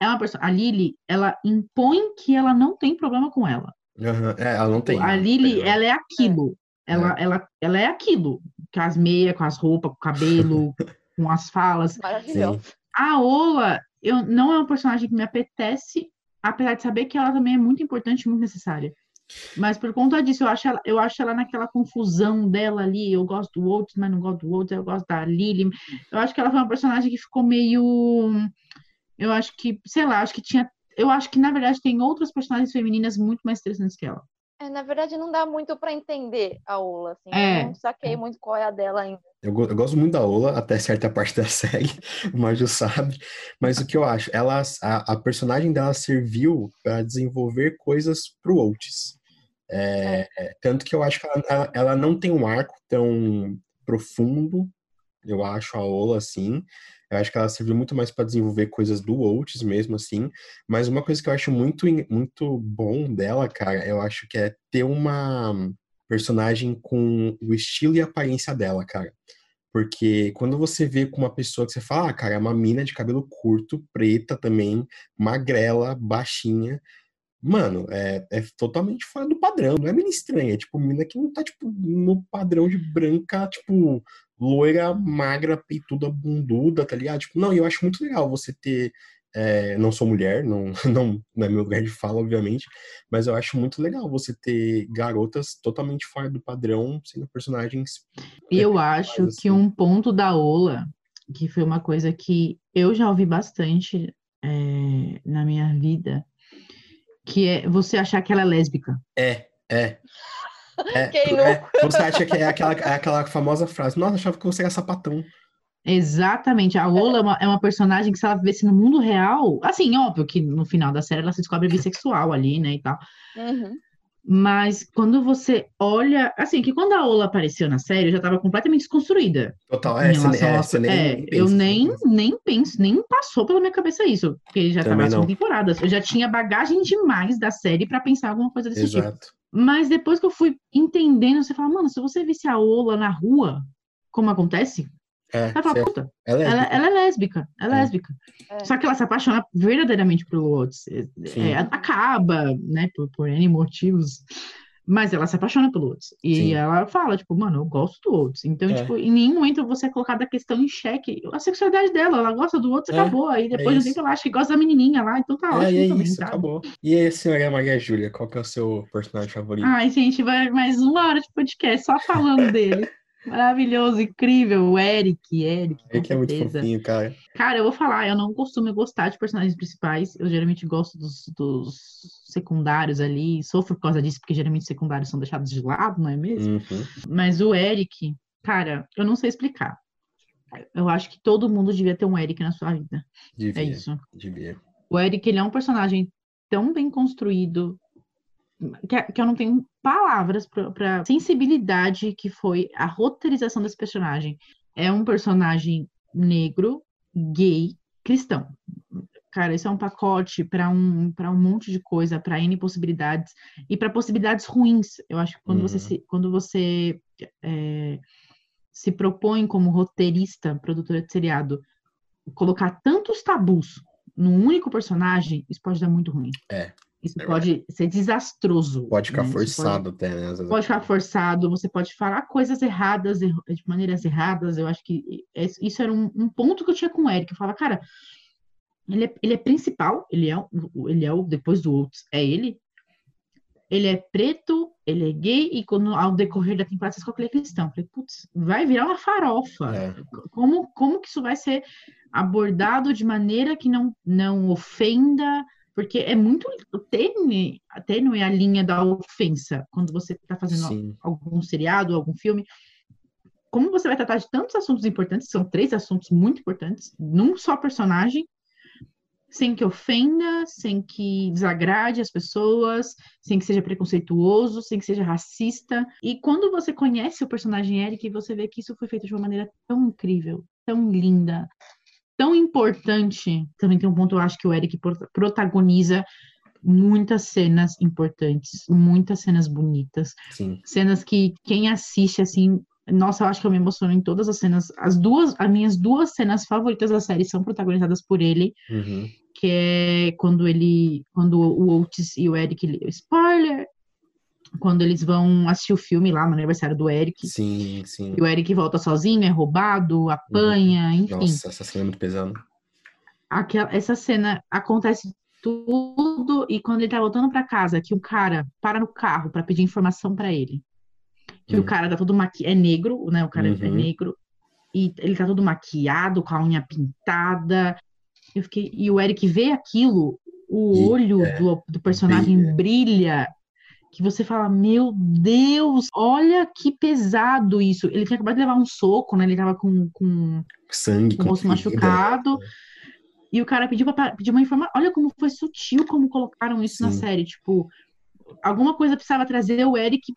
é uma pessoa, a Lily, ela impõe que ela não tem problema com ela. Uhum. É, ela não tem. A Lily, ela é aquilo. É. Ela, é. ela, ela é aquilo. Com as meias, com as roupas, com o cabelo, com as falas. Maravilhoso. A Ola, eu, não é um personagem que me apetece, apesar de saber que ela também é muito importante e muito necessária. Mas por conta disso, eu acho ela, eu acho ela naquela confusão dela ali. Eu gosto do outro, mas não gosto do outro. Eu gosto da Lily. Eu acho que ela foi uma personagem que ficou meio. Eu acho que, sei lá, acho que tinha. Eu acho que, na verdade, tem outras personagens femininas muito mais interessantes que ela. É, na verdade, não dá muito para entender a Ola, assim. É. Eu não saquei muito qual é a dela ainda. Eu, eu, gosto muito da Ola, até certa parte da série, o Marjo sabe. Mas o que eu acho, ela, a, a personagem dela serviu para desenvolver coisas pro Otis. É. Tanto que eu acho que ela, ela, não tem um arco tão profundo, eu acho, a Ola, assim. Eu acho que ela serviu muito mais para desenvolver coisas do Oates mesmo, assim. Mas uma coisa que eu acho muito, muito bom dela, cara, eu acho que é ter uma personagem com o estilo e aparência dela, cara. Porque quando você vê com uma pessoa que você fala, ah, cara, é uma mina de cabelo curto, preta também, magrela, baixinha. Mano, é, é totalmente fora do padrão. Não é mina estranha. É tipo, mina que não tá, tipo, no padrão de branca, tipo, loira, magra, peituda, bunduda, tá ligado? Tipo, não, eu acho muito legal você ter. É, não sou mulher, não, não, não é meu lugar de fala, obviamente, mas eu acho muito legal você ter garotas totalmente fora do padrão, sendo personagens. E eu acho assim. que um ponto da Ola, que foi uma coisa que eu já ouvi bastante é, na minha vida, que é você achar que ela é lésbica. É, é. É, Quem é, você acha que é aquela, é aquela famosa frase, nossa, achava que você era sapatão. Exatamente. A Lola é uma, é uma personagem que, se ela vivesse no mundo real, assim, óbvio que no final da série ela se descobre bissexual ali, né, e tal. Uhum. Mas quando você olha, assim, que quando a Ola apareceu na série, eu já estava completamente desconstruída. Total, é, você, é, você nem, é, eu nem, nem penso, nem passou pela minha cabeça isso, porque já estava nas temporadas. Eu já tinha bagagem demais da série para pensar alguma coisa desse tipo. Exato. tipo. Mas depois que eu fui entendendo, você fala, mano, se você visse a Ola na rua, como acontece, é, ela fala, puta, ela é, ela, ela é lésbica, é, é. lésbica. É. Só que ela se apaixona verdadeiramente pelo outro. É, é, acaba, né, por, por N motivos, mas ela se apaixona pelo outro. E Sim. ela fala, tipo, mano, eu gosto do outro. Então, é. tipo, em nenhum momento você é colocada a questão em xeque. A sexualidade dela, ela gosta do outro, acabou. Aí depois de um tempo ela acha que gosta da menininha lá, então tá ótimo. É, também, isso, tá? acabou. E aí, senhora Maria Júlia, qual que é o seu personagem favorito? Ai, gente, vai mais uma hora de podcast só falando dele. Maravilhoso, incrível. O Eric, Eric. Eric é muito fofinho, cara. Cara, eu vou falar, eu não costumo gostar de personagens principais. Eu geralmente gosto dos, dos secundários ali. Sofro por causa disso, porque geralmente secundários são deixados de lado, não é mesmo? Uhum. Mas o Eric, cara, eu não sei explicar. Eu acho que todo mundo devia ter um Eric na sua vida. Devia, é isso. Devia. O Eric, ele é um personagem tão bem construído, que, que eu não tenho palavras para sensibilidade que foi a roteirização desse personagem. É um personagem negro, gay, cristão. Cara, isso é um pacote para um, um monte de coisa, para N possibilidades e para possibilidades ruins. Eu acho que quando uhum. você, se, quando você é, se propõe como roteirista, produtora de seriado, colocar tantos tabus num único personagem, isso pode dar muito ruim. É. Isso é pode ser desastroso. Pode ficar né? forçado pode, até, né? Pode ficar forçado, você pode falar coisas erradas, de maneiras erradas. Eu acho que isso era um, um ponto que eu tinha com o Eric. Eu falava, cara, ele é, ele é principal, ele é, ele é o, depois do outros, é ele. Ele é preto, ele é gay, e quando, ao decorrer da temporada, você escolhe ele é cristão. Eu falei, putz, vai virar uma farofa. É. Como, como que isso vai ser abordado de maneira que não, não ofenda porque é muito tênue, tênue a linha da ofensa quando você está fazendo Sim. algum seriado, algum filme. Como você vai tratar de tantos assuntos importantes, são três assuntos muito importantes, num só personagem, sem que ofenda, sem que desagrade as pessoas, sem que seja preconceituoso, sem que seja racista. E quando você conhece o personagem Eric, você vê que isso foi feito de uma maneira tão incrível, tão linda, tão importante. Também tem um ponto, eu acho que o Eric protagoniza muitas cenas importantes, muitas cenas bonitas, Sim. cenas que quem assiste assim nossa, eu acho que eu me emociono em todas as cenas. As duas, as minhas duas cenas favoritas da série são protagonizadas por ele, Uhum. que é quando ele, quando o Otis e o Eric, spoiler, quando eles vão assistir o filme lá no aniversário do Eric, Sim, sim. e o Eric volta sozinho, é roubado, apanha, enfim. Nossa, essa cena é muito pesada. Aquela, essa cena acontece tudo e quando ele tá voltando pra casa, que o cara para no carro pra pedir informação pra ele. Que o Hum. cara tá todo maqui... é negro, né? O cara é Uhum. negro e ele tá todo maquiado, com a unha pintada. Eu fiquei e o Eric vê aquilo, o E, olho é, do, do personagem brilha. Que você fala, meu Deus, olha que pesado isso. Ele tinha acabado de levar um soco, né? Ele tava com, com Sangue, com o rosto machucado. E o cara pediu pra, pedir uma informação. Olha como foi sutil como colocaram isso na Sim. série. Tipo, alguma coisa precisava trazer o Eric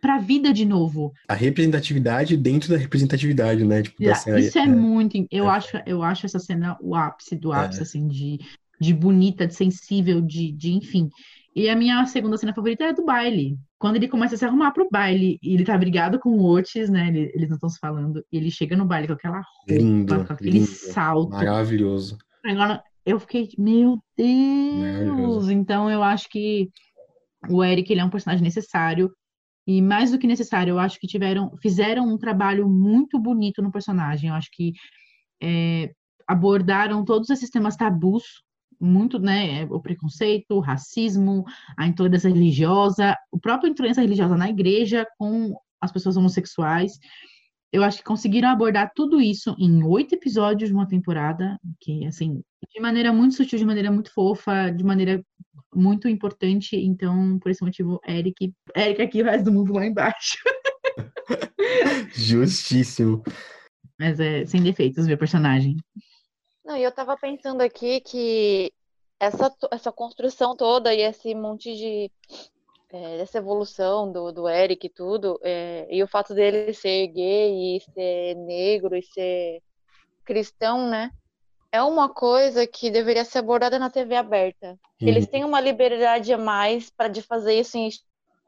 pra vida de novo. A representatividade dentro da representatividade, né? Tipo, série. Isso é, muito. Eu, é. acho, eu acho essa cena o ápice do ápice, É. assim, de, de bonita, de sensível, de, de enfim. E a minha segunda cena favorita é a do baile. Quando ele começa a se arrumar pro baile, e ele tá brigado com o Otis, né? ele- eles não estão se falando. E ele chega no baile com aquela roupa, Lindo, com aquele lindo. salto. Maravilhoso. Agora, eu fiquei, meu Deus! Então, eu acho que o Eric, ele é um personagem necessário. E mais do que necessário, eu acho que tiveram, fizeram um trabalho muito bonito no personagem. Eu acho que é, abordaram todos esses temas tabus, muito, né? O preconceito, o racismo, a intolerância religiosa, o próprio intolerância religiosa na igreja com as pessoas homossexuais. Eu acho que conseguiram abordar tudo isso em oito episódios de uma temporada, que, assim, de maneira muito sutil, de maneira muito fofa, de maneira muito importante. Então, por esse motivo, Eric, Eric aqui, o resto do mundo lá embaixo. Justíssimo. Mas é sem defeitos, meu personagem. Não, e eu tava pensando aqui que essa, essa construção toda e esse monte de. é, essa evolução do, do Eric e tudo, é, e o fato dele ser gay e ser negro e ser cristão, né? É uma coisa que deveria ser abordada na TV aberta. Eles Uhum. têm uma liberdade a mais para de fazer isso em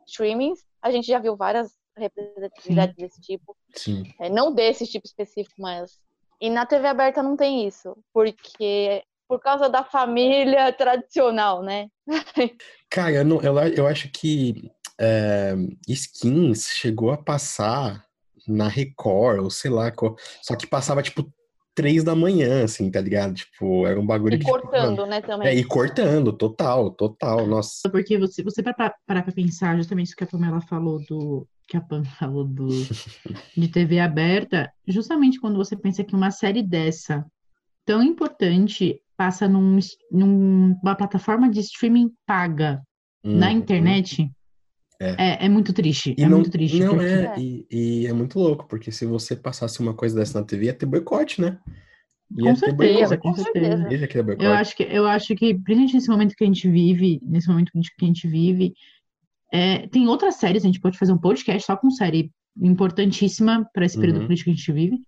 streamings. A gente já viu várias representatividades desse tipo. Sim. É, não desse tipo específico, mas. E na TV aberta não tem isso, porque por causa da família tradicional, né? Cara, eu, não, eu, eu acho que é, Skins chegou a passar na Record, ou sei lá, só que passava tipo três da manhã, assim, tá ligado? Tipo, era um bagulho E que. cortando, né, também. É, e cortando, total, total, nossa. Porque você, você para parar pra pensar, justamente isso que a Pamela falou do. Que a Pam falou do, de TV aberta, justamente quando você pensa que uma série dessa, tão importante, passa num, numa plataforma de streaming paga na Uhum. internet, É. é, é muito triste. E é não, muito triste. não porque- é, e, e é muito louco, porque se você passasse uma coisa dessa na TV, ia ter boicote, né? Com certeza, com certeza. É boicote. Eu acho que, eu acho que, principalmente nesse momento que a gente vive, nesse momento que a gente vive, é, tem outras séries, a gente pode fazer um podcast só com série importantíssima para esse período Uhum. político que a gente vive.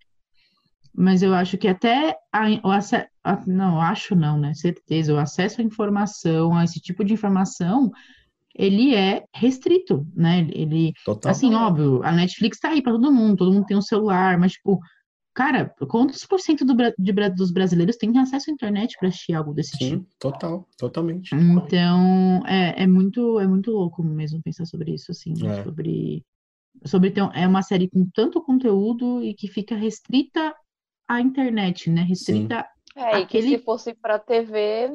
Mas eu acho que até a, o ace- a- não, acho não, né? Certeza, o acesso à informação, a esse tipo de informação, ele é restrito, né? Ele, Total. assim, óbvio, a Netflix tá aí para todo mundo, todo mundo tem um celular, mas tipo, cara, quantos por cento do, de dos brasileiros têm acesso à internet para assistir algo desse tipo? Sim, total, totalmente. Então, é, é muito, é muito louco mesmo pensar sobre isso, assim, É. sobre, sobre ter, é uma série com tanto conteúdo e que fica restrita à internet, né? Restrita, É, e que se fosse pra TV,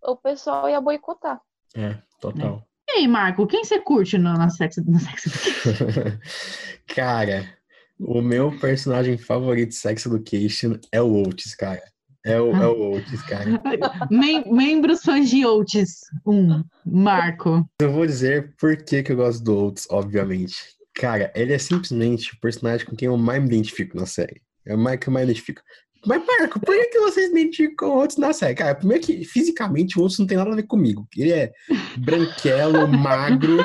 o pessoal ia boicotar. É, total. e aí, Marco, quem você curte no, na Sex, na Sex Education? Cara, o meu personagem favorito de Sex Education é o Otis, cara. É o, é o Otis, cara. Mem- membros fãs de Otis, um, Marco. Eu vou dizer por que, que eu gosto do Otis, obviamente. Cara, ele é simplesmente o personagem com quem eu mais me identifico na série. É o mais que eu mais identifico. Mas, Marco, por que, que vocês identificam o Otis na série? Cara, primeiro que fisicamente o Otis não tem nada a ver comigo. Ele é branquelo, magro.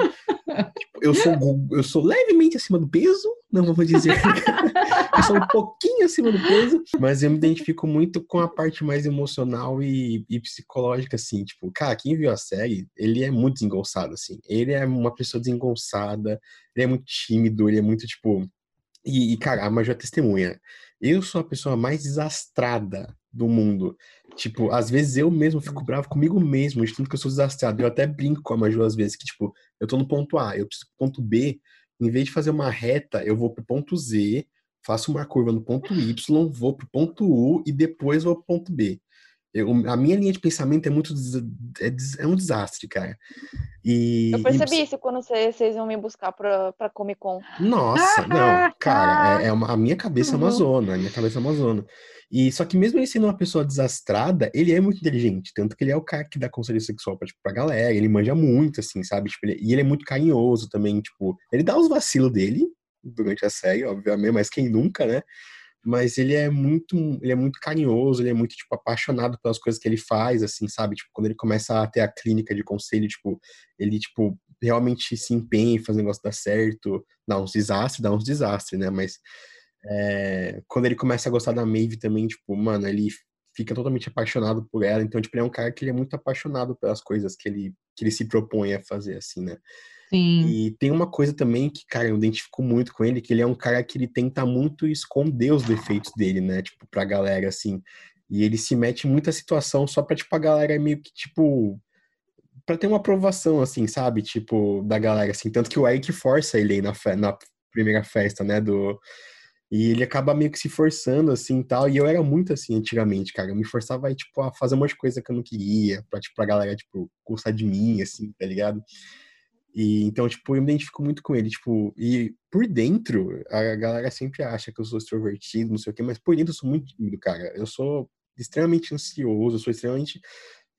Tipo, eu, sou, eu sou levemente acima do peso, não vou dizer. eu sou um pouquinho acima do peso, mas eu me identifico muito com a parte mais emocional e, e psicológica, assim. Tipo, cara, quem viu a série, ele é muito desengonçado, assim. Ele é uma pessoa desengonçada, ele é muito tímido, ele é muito, tipo. E, e cara, a Major é testemunha. Eu sou a pessoa mais desastrada do mundo. Tipo, às vezes eu mesmo fico bravo comigo mesmo, de tanto que eu sou desastrado. Eu até brinco com a Maju às vezes, que, tipo, eu tô no ponto A, eu preciso pro ponto B, em vez de fazer uma reta, eu vou pro ponto Z, faço uma curva no ponto Y, vou pro ponto U e depois vou pro ponto B. Eu, a minha linha de pensamento é muito. É, é um desastre, cara. E, eu percebi e... isso quando vocês, iam me buscar pra, pra Comic Con. Nossa, não, cara, é, é uma, a minha cabeça uhum. amazona, a minha cabeça amazona. E só que mesmo ele sendo uma pessoa desastrada, ele é muito inteligente. Tanto que ele é o cara que dá conselho sexual pra, tipo, pra galera. Ele manja muito, assim, sabe? Tipo, ele, e ele é muito carinhoso também, tipo... Ele dá os vacilos dele durante a série, obviamente, mas quem nunca, né? mas ele é muito, ele é muito carinhoso, ele é muito, tipo, apaixonado pelas coisas que ele faz, assim, sabe? Tipo, quando ele começa a ter a clínica de conselho, tipo, ele, tipo, realmente se empenha em fazer o negócio dar certo, dá uns desastres, dá uns desastres, né? Mas é, quando ele começa a gostar da Maeve também, tipo, mano, ele fica totalmente apaixonado por ela, então, tipo, ele é um cara que ele é muito apaixonado pelas coisas que ele, que ele se propõe a fazer, assim, né? Sim. E tem uma coisa também que, cara, eu identifico muito com ele, que ele é um cara que ele tenta muito esconder os defeitos dele, né? Tipo, pra galera, assim. E ele se mete em muita situação só pra, tipo, a galera meio que, tipo... Pra ter uma aprovação, assim, sabe? Tipo, da galera, assim. Tanto que o Eric força ele aí na, na primeira festa, né? Do... E ele acaba meio que se forçando, assim, tal. E eu era muito assim antigamente, cara. Eu me forçava, tipo, a fazer um monte de coisa que eu não queria. Pra, tipo, a galera, tipo, gostar de mim, assim, tá ligado? E então, tipo, eu me identifico muito com ele, tipo, e por dentro, a galera sempre acha que eu sou extrovertido, não sei o quê, mas por dentro eu sou muito tímido, cara. Eu sou extremamente ansioso, eu sou extremamente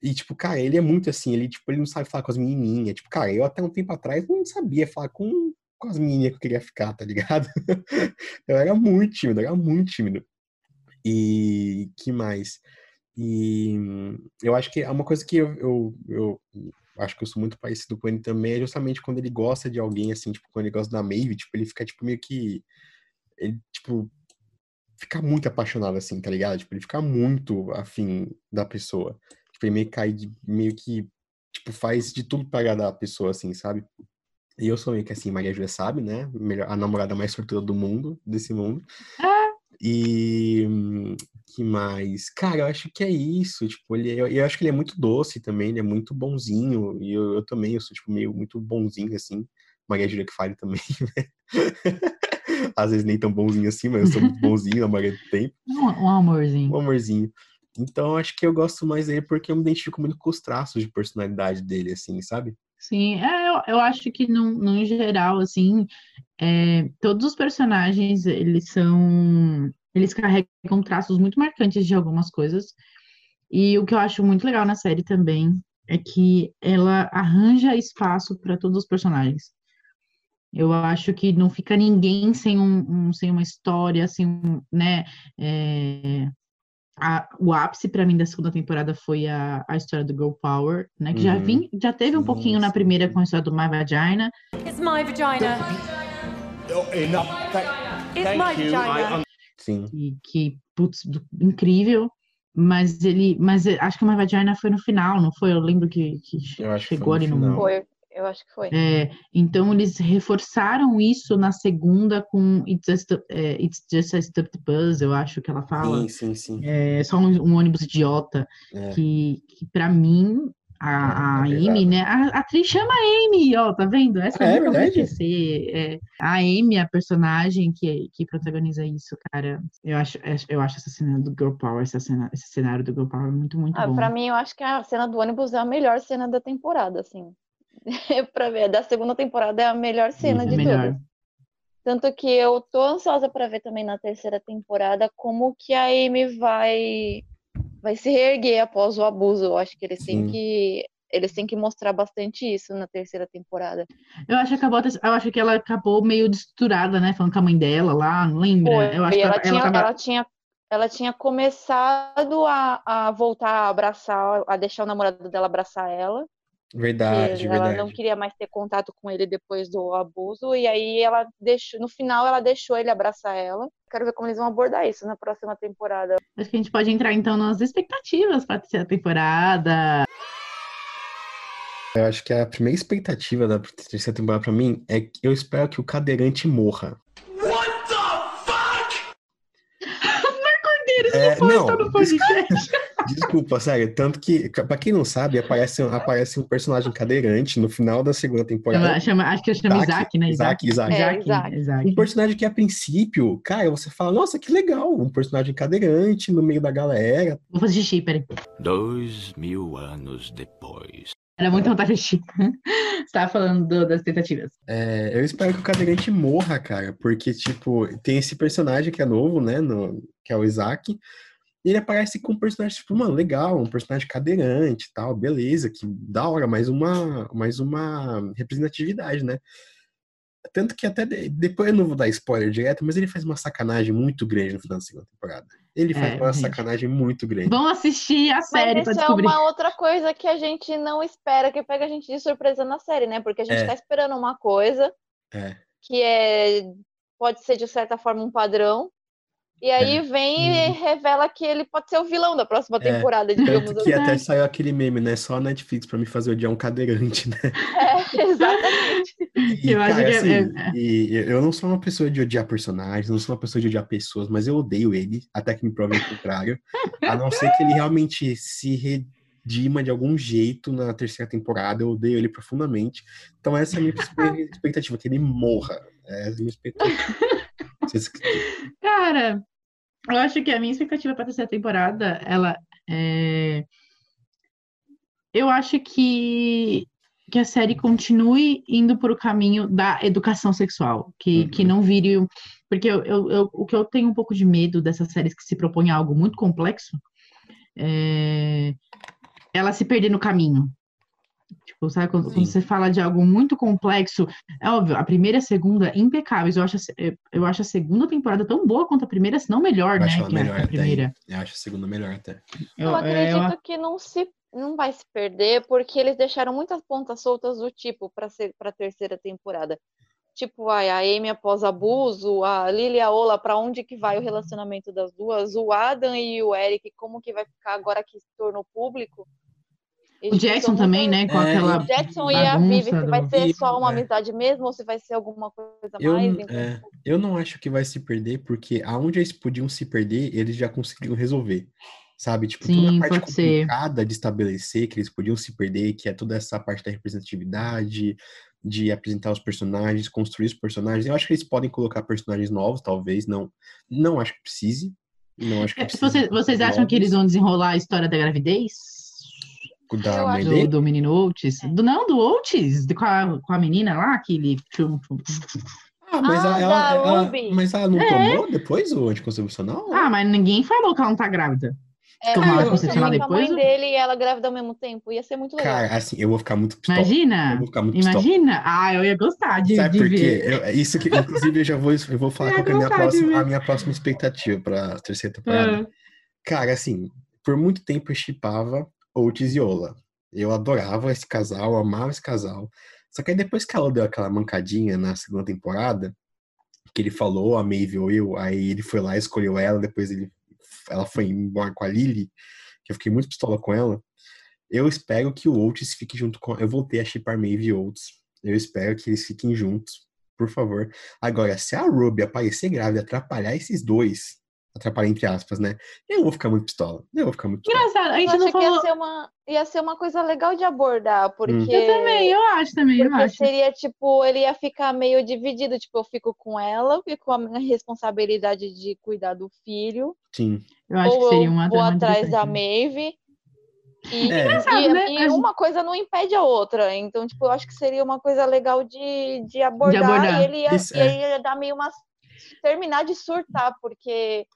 e, tipo, cara, ele é muito assim, ele, tipo, ele não sabe falar com as menininhas. Tipo, cara, eu até um tempo atrás não sabia falar com, com as menininhas que eu queria ficar, tá ligado? eu era muito tímido, era muito tímido. E que mais? E eu acho que é uma coisa que eu, eu, eu acho que eu sou muito parecido com ele também, é justamente quando ele gosta de alguém, assim, tipo, quando ele gosta da Maeve, tipo, ele fica, tipo, meio que. Ele, tipo, fica muito apaixonado, assim, tá ligado? Tipo, ele fica muito afim da pessoa. Tipo, ele meio, cai de, meio que, tipo, faz de tudo pra agradar a pessoa, assim, sabe? E eu sou meio que assim, Maria Júlia sabe, né? A namorada mais sortuda do mundo, desse mundo. Ah, e que mais? Cara, eu acho que é isso. Tipo, ele, eu, eu, acho que ele é muito doce também, ele é muito bonzinho. E eu, eu também, eu sou, tipo, meio muito bonzinho, assim. Maria Júlia que fale também, né? Às vezes nem tão bonzinho assim, mas eu sou muito bonzinho na maioria do tempo. Um, um amorzinho. Um amorzinho. Então, acho que eu gosto mais dele porque eu me identifico muito com os traços de personalidade dele, assim, sabe? Sim, é, eu, eu acho que no, geral, assim, é, todos os personagens, eles são, eles carregam traços muito marcantes de algumas coisas, e o que eu acho muito legal na série também é que ela arranja espaço para todos os personagens. Eu acho que não fica ninguém sem, um, um sem uma história, sem um, né, é, a, o ápice para mim da segunda temporada foi a, a história do Girl Power, né? Que uhum. já, vim, já teve um pouquinho na primeira com a história do My Vagina. It's my vagina. Enough. It's my vagina. Sim. E, que, putz, incrível. Mas ele. Mas acho que o My Vagina foi no final, não foi? Eu lembro que, que chegou ali no. no foi. Eu acho que foi. É, então eles reforçaram isso na segunda com It's Just, é, It's Just a Stupid Buzz, eu acho que ela fala. Sim, sim, sim. É só um, um ônibus idiota. É. Que, que para mim, a, a é, Amy, né? A, a, atriz chama Amy, ó, tá vendo? Essa é, é vai ser. É, a Amy, a personagem que, que protagoniza isso, cara. Eu acho, eu acho essa cena do Girl Power, essa cena, esse cenário do Girl Power muito, muito ah, bom. Pra mim, eu acho que a cena do ônibus é a melhor cena da temporada, assim. para ver. Da segunda temporada é a melhor cena de melhor. todas. Tanto que eu tô ansiosa para ver também na terceira temporada como que a Amy vai vai se reerguer após o abuso. Eu acho que eles Sim. têm que eles têm que mostrar bastante isso na terceira temporada. Eu acho que acabou, eu acho que ela acabou meio destruturada, né? Falando com a mãe dela lá, não lembra? Foi, eu acho ela, ela, tinha, ela, tava... ela tinha ela tinha começado a, a voltar a abraçar, a deixar o namorado dela abraçar ela. Verdade, ela verdade. não queria mais ter contato com ele depois do abuso e aí ela deixou, no final ela deixou ele abraçar ela. Quero ver como eles vão abordar isso na próxima temporada. Acho que a gente pode entrar então nas expectativas para a terceira temporada. Eu acho que a primeira expectativa da terceira temporada pra mim é que eu espero que o cadeirante morra. Cordeiro, É, não pode não, estar no podcast. Desculpa, sério. Tanto que, pra quem não sabe, aparece, aparece um personagem cadeirante no final da segunda temporada. Chama, chama- acho que chama Isaac, Isaac, né? Isaac, Isaac. É, Isaac, Isaac. Isaac. Um personagem que, a princípio, cara, você fala, nossa, que legal, um personagem cadeirante no meio da galera. Vou fazer xixi, peraí. Dois mil anos depois. Era muito xixi. Você tava falando do- das tentativas. É, eu espero que o cadeirante morra, cara, porque, tipo, tem esse personagem que é novo, né, no- que é o Isaac, e ele aparece com um personagem, tipo, mano, legal, um personagem cadeirante e tal, beleza, que da hora, mais uma, mais uma representatividade, né? Tanto que até de- depois eu não vou dar spoiler direto, mas ele faz uma sacanagem muito grande no final da segunda temporada. Ele faz É, uma gente. sacanagem muito grande. Vão assistir a série Mas pra isso é descobrir. uma outra coisa que a gente não espera, que pega a gente de surpresa na série, né? Porque a gente É. tá esperando uma coisa É. que é pode ser de certa forma um padrão. E aí É. vem e revela que ele pode ser o vilão da próxima É. temporada, digamos Tanto que assim. até saiu aquele meme, né? Só a Netflix pra me fazer odiar um cadeirante, né? É, exatamente. E, Eu acho cara, que é- assim, é- e eu não sou uma pessoa de odiar personagens, não sou uma pessoa de odiar pessoas, mas eu odeio ele, até que me provem o contrário. A não ser que ele realmente se redima de algum jeito na terceira temporada, eu odeio ele profundamente. Então essa é a minha expectativa, expectativa, que ele morra. Essa é a minha expectativa. Vocês- Cara, eu acho que a minha expectativa para terceira temporada, ela é. Eu acho que, que a série continue indo por o caminho da educação sexual, que, Uhum. que não vire. Porque eu, eu- eu- o que eu tenho um pouco de medo dessas séries que se propõem a algo muito complexo é ela se perder no caminho. Tipo, sabe, quando, quando você fala de algo muito complexo, é óbvio, a primeira e a segunda, impecáveis. Eu acho, a eu- acho a segunda temporada tão boa quanto a primeira, se não melhor, Eu né? acho ela que a- melhor a até. primeira. Eu acho a segunda melhor até. Eu, Eu, é, acredito eu- que não se não vai se perder porque eles deixaram muitas pontas soltas do tipo para ser para terceira temporada. Tipo, ai, a Amy após abuso, a Lily e a Ola, para onde que vai o relacionamento das duas? O Adam e o Eric, como que vai ficar agora que se tornou público? O Jackson também, né? Com É, aquela O Jackson e a Vivi, se vai ser só uma é. amizade mesmo ou se vai ser alguma coisa Eu, mais? É, eu não acho que vai se perder, porque aonde eles podiam se perder, eles já conseguiram resolver. Sabe? Tipo, toda Sim, a parte pode ser. complicada de estabelecer que eles podiam se perder, que é toda essa parte da representatividade, de apresentar os personagens, construir os personagens. Eu acho que eles podem colocar personagens novos, talvez. Não, não acho que precise. Não acho que É, precise. Vocês, vocês acham que eles vão desenrolar a história da gravidez? Da Eu mãe acho- dele? Do, do menino Oates? Do, não, do Oates, de- com, a, com a menina lá, que ele. Ah, mas Ah, ela, ela- mas ela não É. tomou depois o anticoncepcional? Ah, mas ninguém falou que ela não tá grávida. É, tomar mas anticoncepcional com a mãe depois, dele e ela grávida ao mesmo tempo. Ia ser muito legal. Cara, assim, eu vou ficar muito pistola. Imagina! Eu vou ficar muito pistola. Imagina! Ah, eu ia gostar de, Sabe de por quê? Eu- é isso que, inclusive, eu já vou, eu vou falar Eu qual que é a minha, próxima, a minha próxima expectativa para a terceira temporada. Ah, Cara, assim, por muito tempo eu shippava Otis e Ola. Eu adorava esse casal, amava esse casal. Só que aí depois que ela deu aquela mancadinha na segunda temporada, que ele falou, a Maeve ou eu, aí ele foi lá e escolheu ela, depois ele, ela foi embora com a Lily, que eu fiquei muito pistola com ela. Eu espero que o Otis fique junto com. Eu voltei a shippar Maeve e Otis. Eu espero que eles fiquem juntos, por favor. Agora, se a Ruby aparecer grávida atrapalhar esses dois, atrapalhar entre aspas, né? Eu vou ficar muito pistola. Eu vou ficar muito pistola. Engraçado, a Eu gente acho não que falou. ia ser, uma, ia ser uma coisa legal de abordar, porque. Eu também, eu acho também, eu Porque acho. seria tipo, ele ia ficar meio dividido, tipo, eu fico com ela, fico com a minha responsabilidade de cuidar do filho, Sim. Eu acho que seria eu uma vou atrás da. Maeve. E, É. Engraçado, e- né? e gente- uma coisa não impede a outra. Então, tipo, eu acho que seria uma coisa legal de, de abordar, abordar. e ele ia, Isso, e é. ele ia dar meio uma. terminar de surtar, porque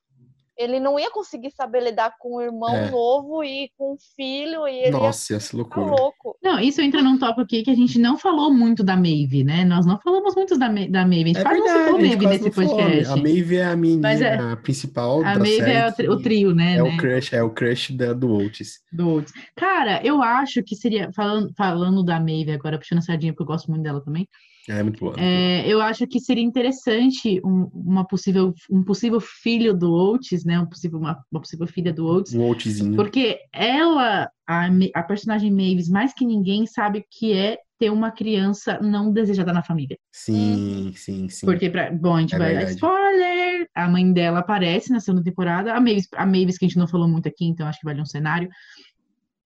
ele não ia conseguir saber lidar com o irmão É. novo e com o filho, e ele Nossa, essa ia ficar loucura. louco. Não, isso entra num tópico aqui que a gente não falou muito da Maeve, né? Nós não falamos muito da, Ma- da Maeve. A gente É quase não verdade, citou a gente Maeve nesse não falou. podcast. A Maeve é a menina é- principal A da Maeve série. é o, tri- o trio, né? É né? o crush, é o crush da, do Otis. do Oates. Cara, eu acho que seria, falando, falando da Maeve agora, puxando a sardinha, porque eu gosto muito dela também, É muito boa. é, eu acho que seria interessante um, uma possível, um possível filho do Oates, né? Um possível, uma, uma possível filha do Oates, Um Otizinho. porque ela, a, a personagem Maeve, mais que ninguém, sabe o que é ter uma criança não desejada na família. Sim, sim, sim. Porque, pra, bom, a gente É vai. Spoiler! A mãe dela aparece na segunda temporada. A Mavis, a Mavis, que a gente não falou muito aqui, então acho que vale um cenário.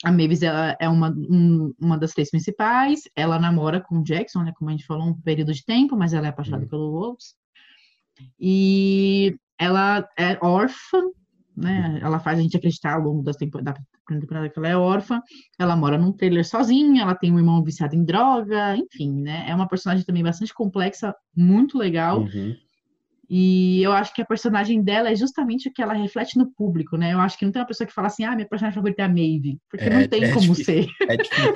A Mavis ela é uma, um- uma das três principais. Ela namora com o Jackson, né? Como a gente falou, um período de tempo, mas ela é apaixonada Uhum. pelo Wolves. E ela é órfã, né? Ela faz a gente acreditar ao longo das tempo, da primeira temporada que ela é órfã. Ela mora num trailer sozinha, ela tem um irmão viciado em droga, enfim, né? É uma personagem também bastante complexa, muito legal. Uhum. E eu acho que a personagem dela é justamente o que ela reflete no público, né? Eu acho que não tem uma pessoa que fala assim, ah, minha personagem favorita é a Maeve, porque É, não tem é como difícil. ser. É difícil.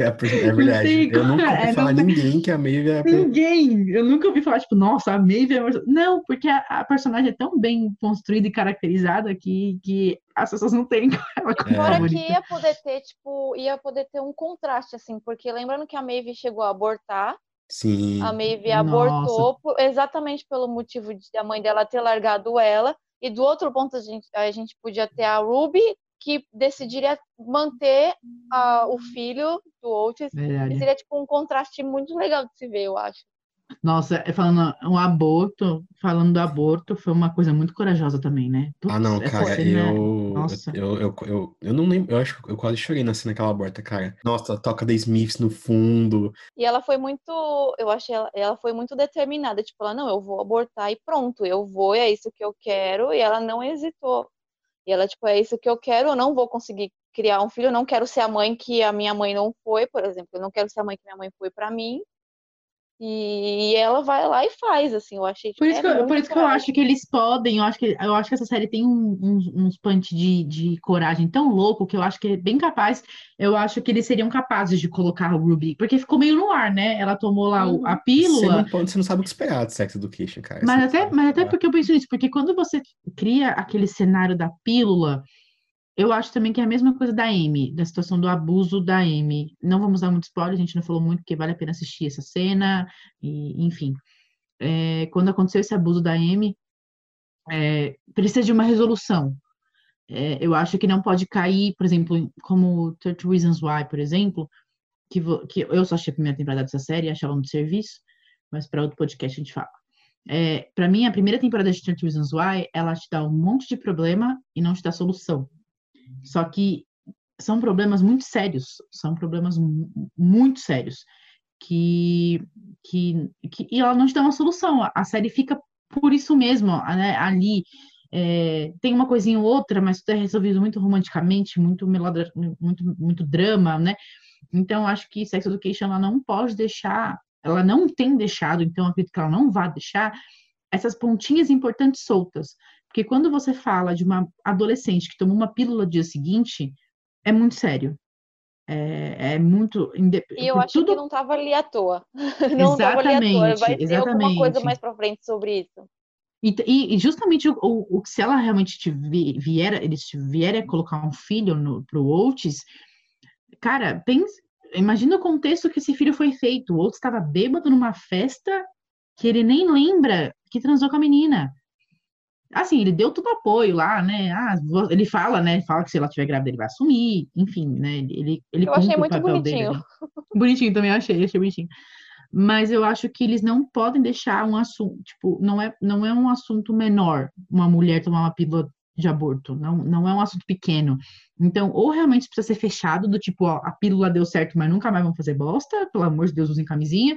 É, é verdade. Eu nunca ouvi é, falar não- ninguém que a Maeve é a Ninguém! Eu nunca ouvi falar, tipo, nossa, a Maeve é. Não, porque a, a personagem é tão bem construída e caracterizada que, que as pessoas não têm ela como É. Fora que ia poder ter, tipo, ia poder ter um contraste, assim, porque lembrando que a Maeve chegou a abortar, Sim. a Maeve abortou por- exatamente pelo motivo de a mãe dela ter largado ela, e do outro ponto a gente, a gente podia ter a Ruby, que decidiria manter a- o filho do Otis, e Verdade. seria, tipo, um contraste muito legal de se ver, eu acho. Nossa, é falando um aborto, falando do aborto, foi uma coisa muito corajosa também, né? Ah, não, Putz, cara, cena- eu, Nossa. eu, eu, eu, eu não lembro, eu acho que eu quase chorei na cena que ela aborta, cara. Nossa, toca The Smiths no fundo. E ela foi muito, eu achei ela, ela foi muito determinada, tipo, ela, não, eu vou abortar e pronto, eu vou, é isso que eu quero, e ela não hesitou. E ela, tipo, é isso que eu quero, eu não vou conseguir criar um filho, eu não quero ser a mãe que a minha mãe não foi, por exemplo, eu não quero ser a mãe que minha mãe foi pra mim. E ela vai lá e faz, assim, eu achei Por isso, é que eu, por isso que eu acho que eles podem, eu acho que, eu acho que essa série tem um- uns, uns punch de, de coragem tão louco que eu acho que é bem capaz, eu acho que eles seriam capazes de colocar a Ruby, porque ficou meio no ar, né? Ela tomou lá o- a Você pílula, não, pode, você não sabe o que esperar de Sex Education, cara. mas Você até, o mas até porque eu penso nisso, porque quando você cria aquele cenário da pílula, eu acho também que é a mesma coisa da Amy, da situação do abuso da Amy. Não vamos dar muito spoiler, a gente não falou muito, porque vale a pena assistir essa cena, e, enfim. É, quando aconteceu esse abuso da Amy, é, precisa de uma resolução. É, eu acho que não pode cair, por exemplo, em- como 30 Reasons Why, por exemplo, que, que eu só achei a primeira temporada dessa série, achava muito serviço, mas para outro podcast a gente fala. É, para mim, a primeira temporada de 30 Reasons Why, ela te dá um monte de problema e não te dá solução. Só que são problemas muito sérios, são problemas mu- muito sérios, que, que, que e ela não te dá uma solução. A, série fica por isso mesmo, né, ali. é, tem uma coisinha ou outra, mas tudo é resolvido muito romanticamente, muito melodra, muito, muito drama, né? Então, acho que Sex Education ela não pode deixar, ela não tem deixado, então acredito que ela não vai deixar essas pontinhas importantes soltas. Porque quando você fala de uma adolescente que tomou uma pílula no dia seguinte, é muito sério. É, é muito. E eu acho tudo- que não tava ali à toa. Não tava ali à toa. Exatamente, Vai ter alguma coisa exatamente. mais pra frente sobre isso. E, e- justamente o, o, se ela realmente te vi- vier, eles te vierem a colocar um filho no, pro Oates, cara, pensa, imagina o contexto que esse filho foi feito. O Oates estava bêbado numa festa que ele nem lembra que transou com a menina. Assim, ele deu todo apoio lá, né? Ah, ele fala, né? Fala que se ela tiver grávida ele vai assumir, enfim, né? Ele, ele, Eu achei muito papel dele bonitinho. Bonitinho também, achei, achei bonitinho. Mas eu acho que eles não podem deixar um assunto, tipo, não é, não é um assunto menor uma mulher tomar uma pílula de aborto, não, não é um assunto pequeno. Então, ou realmente precisa ser fechado, do tipo, ó, a pílula deu certo, mas nunca mais vamos fazer bosta, pelo amor de Deus, usem camisinha,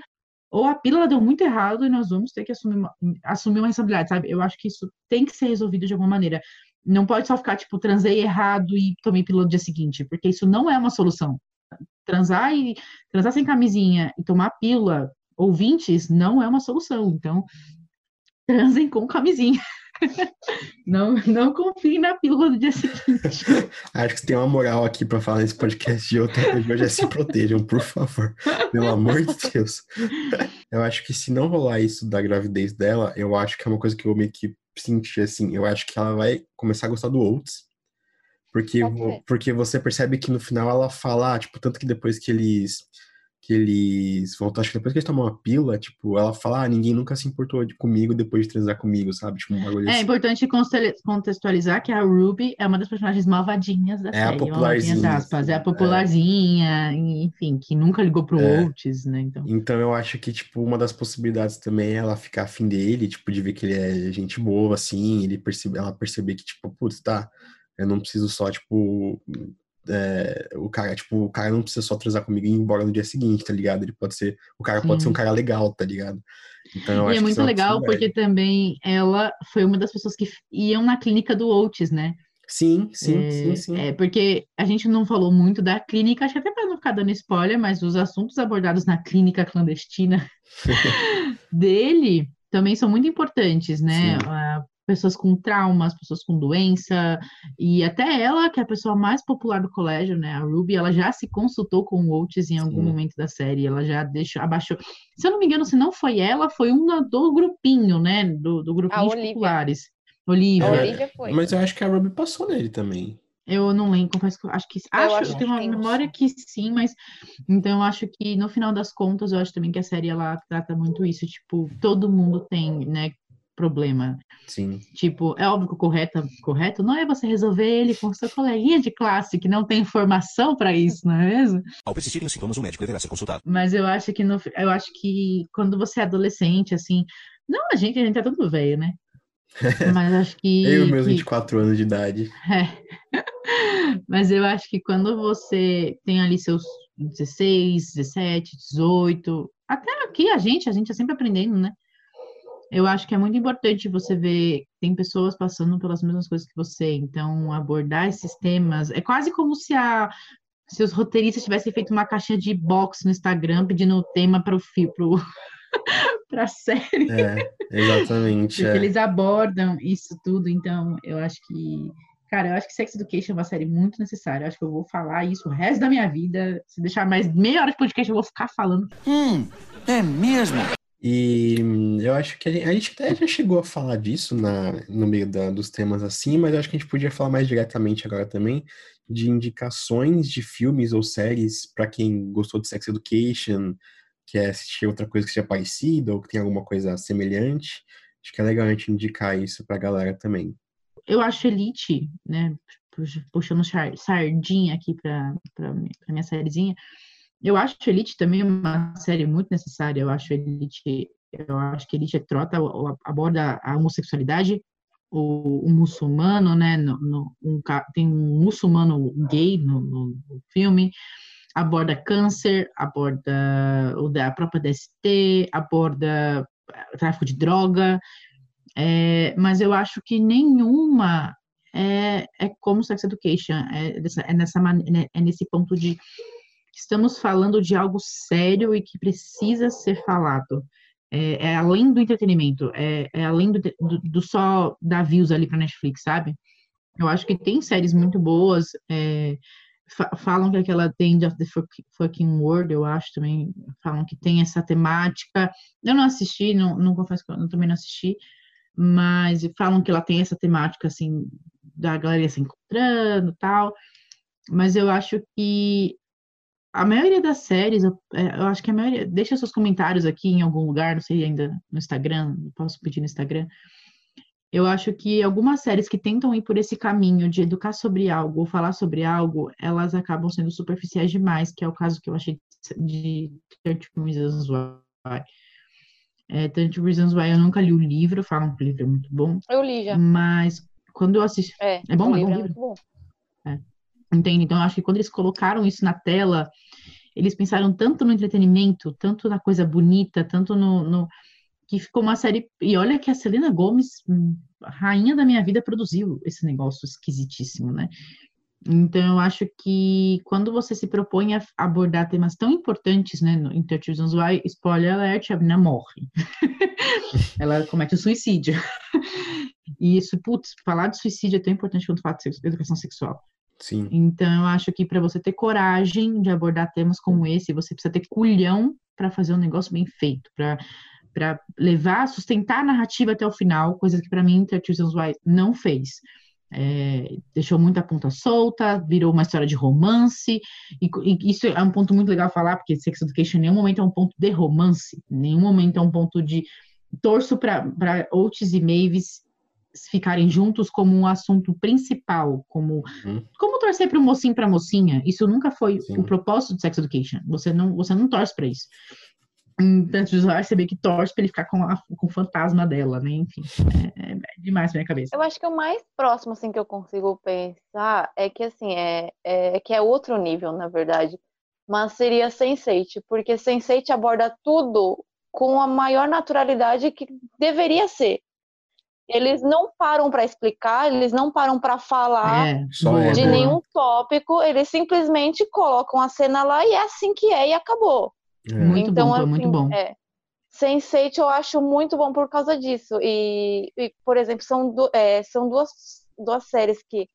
ou a pílula deu muito errado e nós vamos ter que assumir uma, assumir uma responsabilidade, sabe? Eu acho que isso tem que ser resolvido de alguma maneira. Não pode só ficar, tipo, transei errado e tomei pílula no dia seguinte, porque isso não é uma solução. Transar e transar sem camisinha e tomar pílula, ouvintes, não é uma solução. Então, transem com camisinha. Não, não confie na pílula do dia seguinte. Acho que tem uma moral aqui para falar nesse podcast de outra coisa. Já se protejam, por favor. Pelo amor de Deus. Eu acho que se não rolar isso da gravidez dela, eu acho que é uma coisa que eu meio que senti assim. Eu acho que ela vai começar a gostar do Oates. Porque, porque você percebe que no final ela fala, tipo, tanto que depois que eles que eles voltam, acho que depois que eles tomam uma pílula, tipo, ela fala, ah, ninguém nunca se importou de, comigo depois de transar comigo, sabe? Tipo, um bagulho É assim. importante contextualizar que a Ruby é uma das personagens malvadinhas da É série. a popularzinha. Aspas, é a popularzinha, enfim, que nunca ligou pro É. Oates, né? Então, Então eu acho que, tipo, uma das possibilidades também é ela ficar afim dele, tipo, de ver que ele é gente boa, assim, ele percebe, ela perceber que, tipo, putz, tá, eu não preciso só, tipo, é, o cara, tipo, o cara não precisa só transar comigo e ir embora no dia seguinte, tá ligado? Ele pode ser, o cara pode ser um Sim. cara legal, tá ligado? Então e é muito uma legal porque também ela foi uma das pessoas que iam na clínica do Oates, né? Sim, sim, é, sim, sim. É, porque a gente não falou muito da clínica, acho que até para não ficar dando spoiler, mas os assuntos abordados na clínica clandestina dele também são muito importantes, né? Sim. Pessoas com traumas, pessoas com doença, e até ela, que é a pessoa mais popular do colégio, né? A Ruby, ela já se consultou com o Oates em algum Sim. momento da série, ela já deixou, abaixou. Se eu não me engano, se não foi ela, foi uma do grupinho, né? Do, do grupinho de Olivia. populares. A Olivia. É, Olivia foi. Mas eu acho que a Ruby passou nele também. Eu não lembro, confesso que eu acho que acho, acho que uma sim. memória que sim, mas então eu acho que no final das contas, eu acho também que a série ela trata muito isso, tipo, todo mundo tem, né, problema. Sim. Tipo, é óbvio que o correto, correto não é você resolver ele com seu coleguinha de classe que não tem formação para isso, não é mesmo? Ao persistirem os sintomas, o médico deverá ser consultado. Mas eu acho que no, eu acho que quando você é adolescente, assim, não a gente, a gente é tudo velho, né? Mas acho que Eu e meus que- 24 anos de idade. é. Mas eu acho que quando você tem ali seus 16, 17, 18, até aqui a gente, a gente é sempre aprendendo, né? Eu acho que é muito importante você ver, tem pessoas passando pelas mesmas coisas que você, então abordar esses temas, é quase como se a se os roteiristas tivessem feito uma caixinha de box no Instagram pedindo o tema para o fio, para a série. É, exatamente. Porque é. eles abordam isso tudo, então eu acho que. Cara, eu acho que Sex Education é uma série muito necessária. Eu acho que eu vou falar isso o resto da minha vida. Se deixar mais meia hora de podcast, eu vou ficar falando. Hum, é mesmo? E hum, eu acho que a gente, a gente até já chegou a falar disso na, no meio da- dos temas assim, mas eu acho que a gente podia falar mais diretamente agora também de indicações de filmes ou séries para quem gostou de Sex Education, quer assistir outra coisa que seja parecida ou que tem alguma coisa semelhante. Acho que é legal a gente indicar isso pra galera também. Eu acho Elite, né? pux- Puxando sardinha aqui para minha sériezinha. Eu acho Elite também uma série muito necessária. Eu acho Elite, eu acho que Elite trota, aborda a homossexualidade, o, o muçulmano, né? No, no- um tem um muçulmano gay no, no- filme, aborda câncer, aborda o da própria DST, aborda eh, tráfico de droga, é, mas eu acho que nenhuma é, é como Sex Education, é, dessa, é, nessa, é nesse ponto de estamos falando de algo sério e que precisa ser falado. É, é além do entretenimento, é, é além do, do, do só dar views ali para Netflix, sabe? Eu acho que tem séries muito boas. é, fa- falam que aquela End of the Fuck- Fucking World, eu acho também, falam que tem essa temática. Eu não assisti, não, não confesso que eu também não assisti, mas falam que ela tem essa temática, assim, da galera se encontrando tal. Mas eu acho que a maioria das séries, eu, é, eu acho que a maioria. Deixa seus comentários aqui em algum lugar, não sei ainda no Instagram, posso pedir no Instagram. Eu acho que algumas séries que tentam ir por esse caminho de educar sobre algo ou falar sobre algo, elas acabam sendo superficiais demais, que é o caso que eu achei de 30 Reasons Why. É, 30 Reasons Why eu nunca li o livro, falam que o livro é muito bom, Eu li já. mas quando eu assisti. É, É bom? o É livro bom é livro? muito bom. Entende? Então, eu acho que quando eles colocaram isso na tela, eles pensaram tanto no entretenimento, tanto na coisa bonita, tanto no, no- que ficou uma série. E olha que a Selena Gomez, hum, rainha da minha vida, produziu esse negócio esquisitíssimo, né? Então, eu acho que quando você se propõe a abordar temas tão importantes, né, no, em 30 Reasons Why, spoiler alert, a menina morre. Ela comete o suicídio. E isso, putz, falar de suicídio é tão importante quanto falar de educação sexual. Sim. Então, eu acho que para você ter coragem de abordar temas como esse, você precisa ter culhão para fazer um negócio bem feito, para para levar, sustentar a narrativa até o final, coisa que para mim Reasons Why não fez. É, deixou muita ponta solta, virou uma história de romance, e, e, isso é um ponto muito legal falar, porque Sex Education em nenhum momento é um ponto de romance, em nenhum momento é um ponto de torço para Otis e Mavis ficarem juntos como um assunto principal, como uhum. como torcer para o mocinho para mocinha. Isso nunca foi Sim. o propósito de Sex Education. Você não você não torce para isso. Tanto de você vê que torce para ele ficar com, a, com o fantasma dela, né? Enfim, é, é, é demais pra minha cabeça. Eu acho que o mais próximo assim que eu consigo pensar é que assim é, é, é que é outro nível, na verdade. Mas seria Sense8, porque Sense8 aborda tudo com a maior naturalidade que deveria ser. Eles não param para explicar, eles não param para falar é, de nenhum tópico, eles simplesmente colocam a cena lá e é assim que é e acabou. É. Muito então, bom, assim, muito bom. É, Sense8 eu acho muito bom por causa disso. E, e por exemplo, são, du é, são duas, duas séries que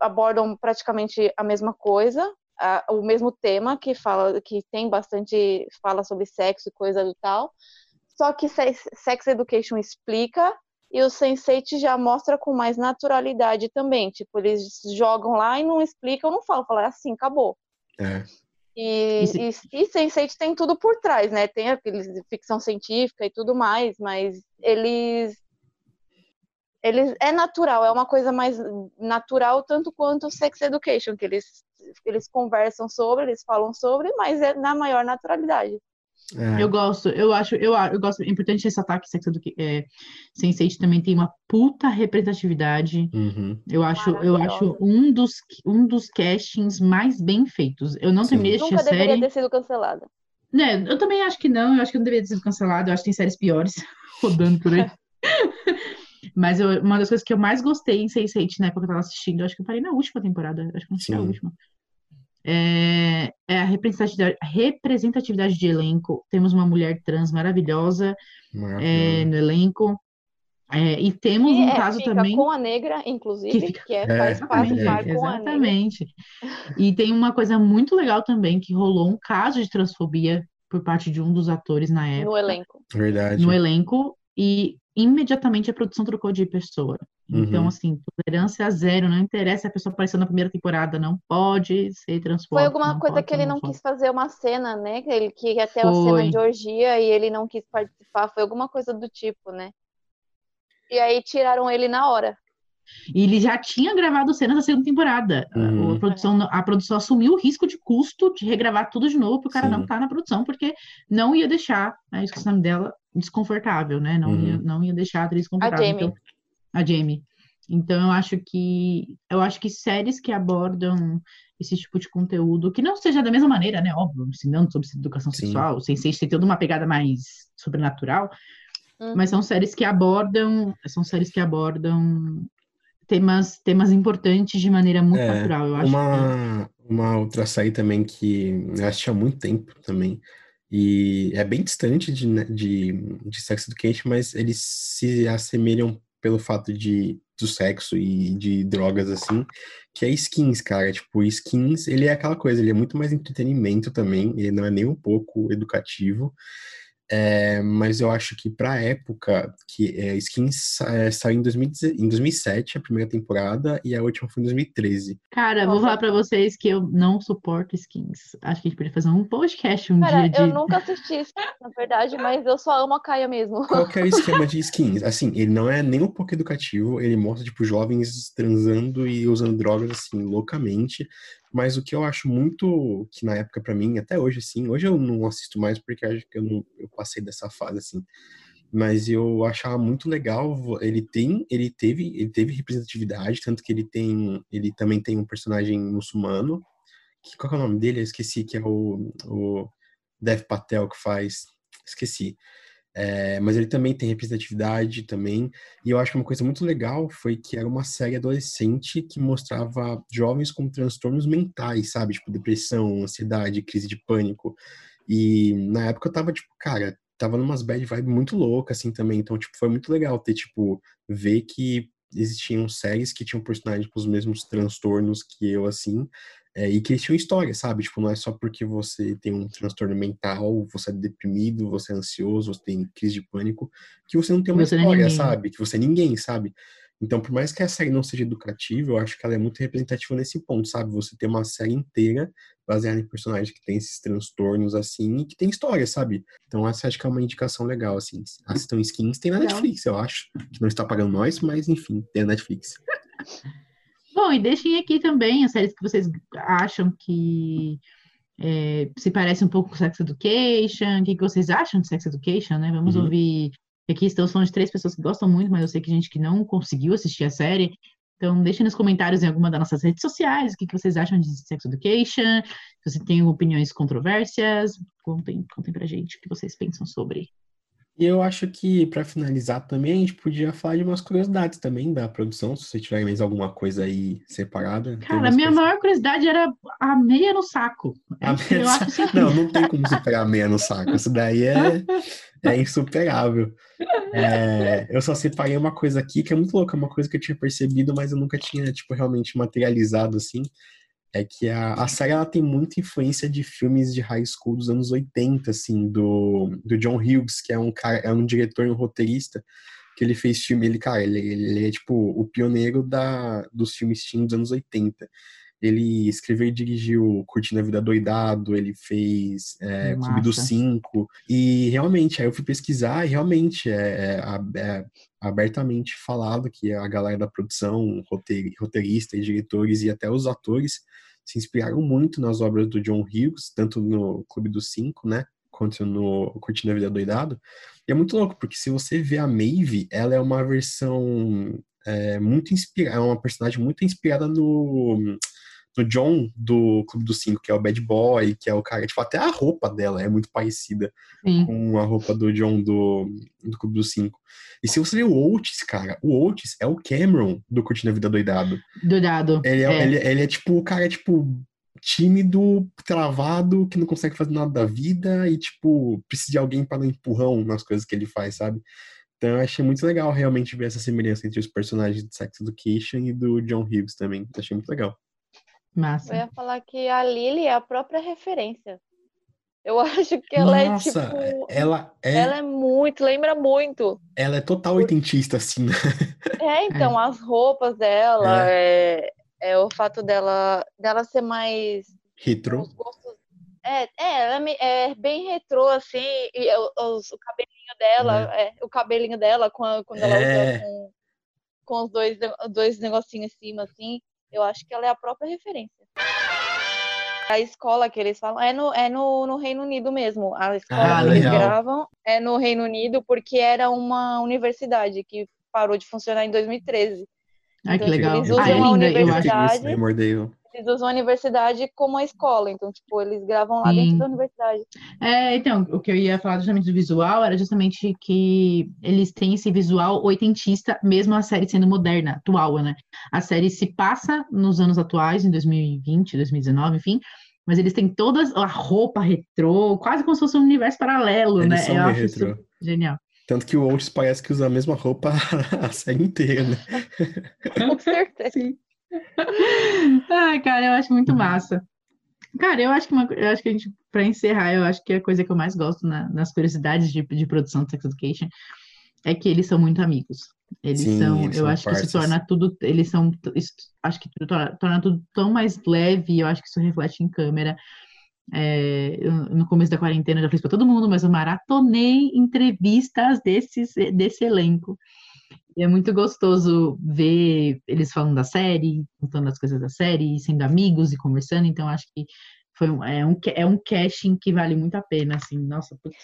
abordam praticamente a mesma coisa, a, o mesmo tema que fala que tem bastante fala sobre sexo e coisa do tal. Só que Sex Education explica e o Sense8 já mostra com mais naturalidade também. Tipo, eles jogam lá e não explicam, não falam, falam é assim, acabou. É. E, e, e Sense8 tem tudo por trás, né? Tem aqueles ficção científica e tudo mais, mas eles eles é natural, é uma coisa mais natural tanto quanto o Sex Education, que eles eles conversam sobre, eles falam sobre, mas é na maior naturalidade. É. Eu gosto, eu acho, eu, eu gosto, é importante ressaltar que Sex Education é, Sense8 também tem uma puta representatividade. Uhum. Eu acho, eu acho um dos, um dos castings mais bem feitos. Eu não terminei de assistir Nunca a série. deveria ter sido cancelada. Né, eu também acho que não, eu acho que não deveria ter sido cancelado, eu acho que tem séries piores rodando por aí. Mas eu, uma das coisas que eu mais gostei em Sense8 na época que eu tava assistindo, eu acho que eu parei na última temporada, acho que não sei a última é, é a representatividade, representatividade de elenco. Temos uma mulher trans maravilhosa é, no elenco. É, e temos um é, caso também. com a negra, inclusive, que, fica... que é, faz parte com a Exatamente. E tem uma coisa muito legal também, que rolou um caso de transfobia por parte de um dos atores na época. No elenco. Verdade. No elenco. E imediatamente a produção trocou de pessoa. Então, uhum. assim, tolerância zero, não interessa a pessoa apareceu na primeira temporada, não pode ser transformado. Foi alguma coisa que ele não quis fazer uma cena, né? Que ele queria ter a cena de orgia e ele não quis participar, foi alguma coisa do tipo, né? E aí tiraram ele na hora. E ele já tinha gravado cenas da segunda temporada. Uhum. A, produção, a produção assumiu o risco de custo de regravar tudo de novo para o cara Sim. não estar tá na produção, porque não ia deixar, né, esqueci o nome dela, desconfortável, né? Não, uhum. ia, não ia deixar a atriz desconfortável. A Jamie. Então, a Jamie. Então eu acho que eu acho que séries que abordam esse tipo de conteúdo, que não seja da mesma maneira, né? Óbvio, ensinando sobre educação Sim. sexual, sem ser ter toda uma pegada mais sobrenatural, uhum. mas são séries que abordam, são séries que abordam temas, temas importantes de maneira muito é, natural. Eu acho uma, que... uma outra série também que eu assisti há muito tempo também, e é bem distante de, né, de, de Sex Education, mas eles se assemelham pelo fato de do sexo e de drogas assim, que é skins, cara. Tipo, skins, ele é aquela coisa, ele é muito mais entretenimento também, ele não é nem um pouco educativo. É, mas eu acho que pra época, que é, Skins é, saiu em, 2000, em 2007, a primeira temporada, e a última foi em 2013. Cara, Nossa. vou falar pra vocês que eu não suporto Skins. Acho que a gente podia fazer um podcast um Cara, dia de... eu nunca assisti isso, na verdade, mas eu só amo a Kaia mesmo. Qual que é o esquema de Skins? Assim, ele não é nem um pouco educativo, ele mostra, tipo, jovens transando e usando drogas, assim, loucamente, mas o que eu acho muito que na época para mim, até hoje assim, hoje eu não assisto mais porque acho que eu, não, eu passei dessa fase assim. Mas eu achava muito legal, ele tem, ele teve, ele teve representatividade, tanto que ele tem, ele também tem um personagem muçulmano, que qual é o nome dele? Eu esqueci, que é o, o Dev Patel que faz, esqueci. É, mas ele também tem representatividade também. E eu acho que uma coisa muito legal foi que era uma série adolescente que mostrava jovens com transtornos mentais, sabe? Tipo, depressão, ansiedade, crise de pânico. E na época eu tava tipo, cara, tava numas bad vibe muito louca, assim, também. Então, tipo, foi muito legal ter, tipo, ver que existiam séries que tinham personagens com os mesmos transtornos que eu, assim, é, e que eles tinham história, sabe? Tipo, não é só porque você tem um transtorno mental, você é deprimido, você é ansioso, você tem crise de pânico, que você não tem uma Você é história, ninguém. sabe? Que você é ninguém, sabe? Então, por mais que a série não seja educativa, eu acho que ela é muito representativa nesse ponto, sabe? Você tem uma série inteira baseada em personagens que tem esses transtornos, assim, e que tem história, sabe? Então, essa acho que é uma indicação legal, assim. Assistam Skins, tem na. Netflix, eu acho. Que não está pagando nós, mas enfim, tem na Netflix. Bom, e deixem aqui também as séries que vocês acham que é, se parece um pouco com Sex Education. O que, que vocês acham de Sex Education, né? Vamos Uhum. ouvir. Aqui estamos falando de três pessoas que gostam muito, mas eu sei que gente que não conseguiu assistir a série. Então, deixem nos comentários em alguma das nossas redes sociais o que, que vocês acham de Sex Education. Se você tem opiniões controversas, contem, contem pra gente o que vocês pensam sobre. E eu acho que, pra finalizar também, a gente podia falar de umas curiosidades também da produção, se você tiver mais alguma coisa aí separada. Cara, a minha maior curiosidade era a meia no saco. A Essa eu meia- assim, Não, não tem como superar a meia no saco. Isso daí é, é insuperável. É, eu só separei uma coisa aqui que é muito louca, uma coisa que eu tinha percebido, mas eu nunca tinha, tipo, realmente materializado assim. É que a, a série ela tem muita influência de filmes de high school dos anos 80, assim, do, do John Hughes, que é um cara, é um diretor e um roteirista, que ele fez filme, ele, cara, ele, ele é tipo o pioneiro da, dos filmes teen dos anos 80. Ele escreveu e dirigiu Curtindo a Vida Doidado, ele fez é, Clube dos. Cinco, e realmente, aí eu fui pesquisar e realmente é, é, é abertamente falado que a galera da produção, roteir- roteirista e diretores e até os atores se inspiraram muito nas obras do John Hughes, tanto no Clube dos Cinco, né, quanto no Curtindo a Vida Doidado. E é muito louco, porque se você vê a Maeve, ela é uma versão é, muito inspirada, é uma personagem muito inspirada no no John do Clube dos Cinco, que é o bad boy, que é o cara, tipo, até a roupa dela é muito parecida Sim. com a roupa do John do, do Clube dos Cinco. E se você vê o Oates, cara, o Oates é o Cameron do Curtindo a Vida Doidado. Doidado. Ele é, É. Ele, ele é tipo o cara, tipo, tímido, travado, que não consegue fazer nada da vida e, tipo, precisa de alguém para dar um empurrão nas coisas que ele faz, sabe? Então eu achei muito legal realmente ver essa semelhança entre os personagens de Sex Education e do John Hughes também. Achei muito legal. Massa. Eu ia falar que a Lily é a própria referência. Eu acho que ela Nossa, é tipo. ela é, Ela é muito, lembra muito. ela é total oitentista, assim, né? É, então, as roupas dela, é, é o fato dela, dela ser mais. Gostos. É, é, ela é é bem retrô, assim, e o, os- o cabelinho dela, é, o cabelinho dela, quando ela É. usa com, com os dois, dois negocinhos em cima, assim, eu acho que ela é a própria referência. A escola que eles falam é no, é no, no Reino Unido mesmo. A escola Ah, que eles legal. gravam é no Reino Unido porque era uma universidade que parou de funcionar em 2013. Ai, que Então, tipo, legal. eles Ah, usam é a linda, eu acho. universidade. Eles usam a universidade como a escola, então, tipo, eles gravam lá Sim. dentro da universidade. É, então, o que eu ia falar justamente do visual era justamente que eles têm esse visual oitentista, mesmo a série sendo moderna, atual, né? A série se passa nos anos atuais, em 2020, 2019, enfim, mas eles têm toda a roupa retrô, quase como se fosse um universo paralelo, Eles né? são Eu bem acho isso retrô. genial. Tanto que o Oates parece que usa a mesma roupa a série inteira, né? Com certeza. Ai, cara, eu acho muito massa. Cara, eu acho que, uma, eu acho que a gente, pra encerrar, eu acho que a coisa que eu mais gosto na- nas curiosidades de, de produção de Sex Education é que eles são muito amigos. Eles Sim, são, eles eu são acho que isso torna tudo, eles são, isso, acho que torna, torna tudo tão mais leve, eu acho que isso reflete em câmera. É, eu, no começo da quarentena eu já fiz pra todo mundo, mas eu maratonei entrevistas desses, desse elenco. E é muito gostoso ver eles falando da série, contando as coisas da série, sendo amigos e conversando. Então, acho que foi um, é, um, é um casting que vale muito a pena, assim. Nossa, putz.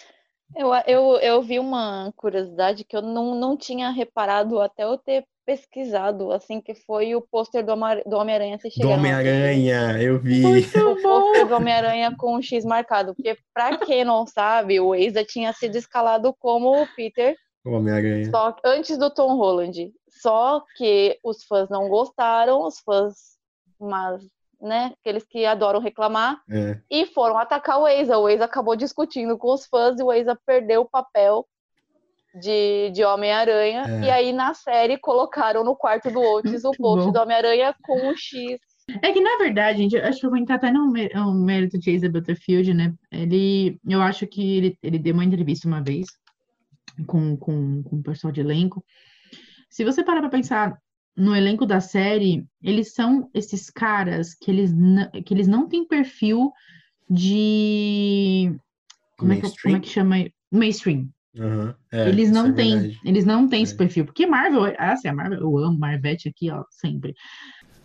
Eu, eu, eu vi uma curiosidade que eu não, não tinha reparado até eu ter pesquisado, assim, que foi o pôster do, do Homem-Aranha. Vocês Do? Homem-Aranha, eu vi. o pôster do Homem-Aranha com um X marcado. Porque, pra quem não sabe, o Waze tinha sido escalado como o Peter, O Homem-Aranha. só que- antes do Tom Holland. Só que os fãs não gostaram, os fãs, mas né? Aqueles que adoram reclamar. É. E foram atacar o Eiza. O Eiza acabou discutindo com os fãs e o Eiza perdeu o papel de, de Homem-Aranha. É. E aí, na série, colocaram no quarto do Otis o post bom. do Homem-Aranha com um X. É que, na verdade, gente, eu acho que eu vou entrar até no no mérito de Asa Butterfield, né? Ele, eu acho que ele, ele deu uma entrevista uma vez com, com, com o pessoal de elenco. Se você parar pra pensar no elenco da série, eles são esses caras que eles, que eles não têm perfil de. Como é que, como é que chama? Mainstream. Aham. É, Eles não é têm, verdade. eles não têm esse É. perfil. Porque Marvel, ah, assim, a Marvel, eu amo Marvete aqui, ó, sempre.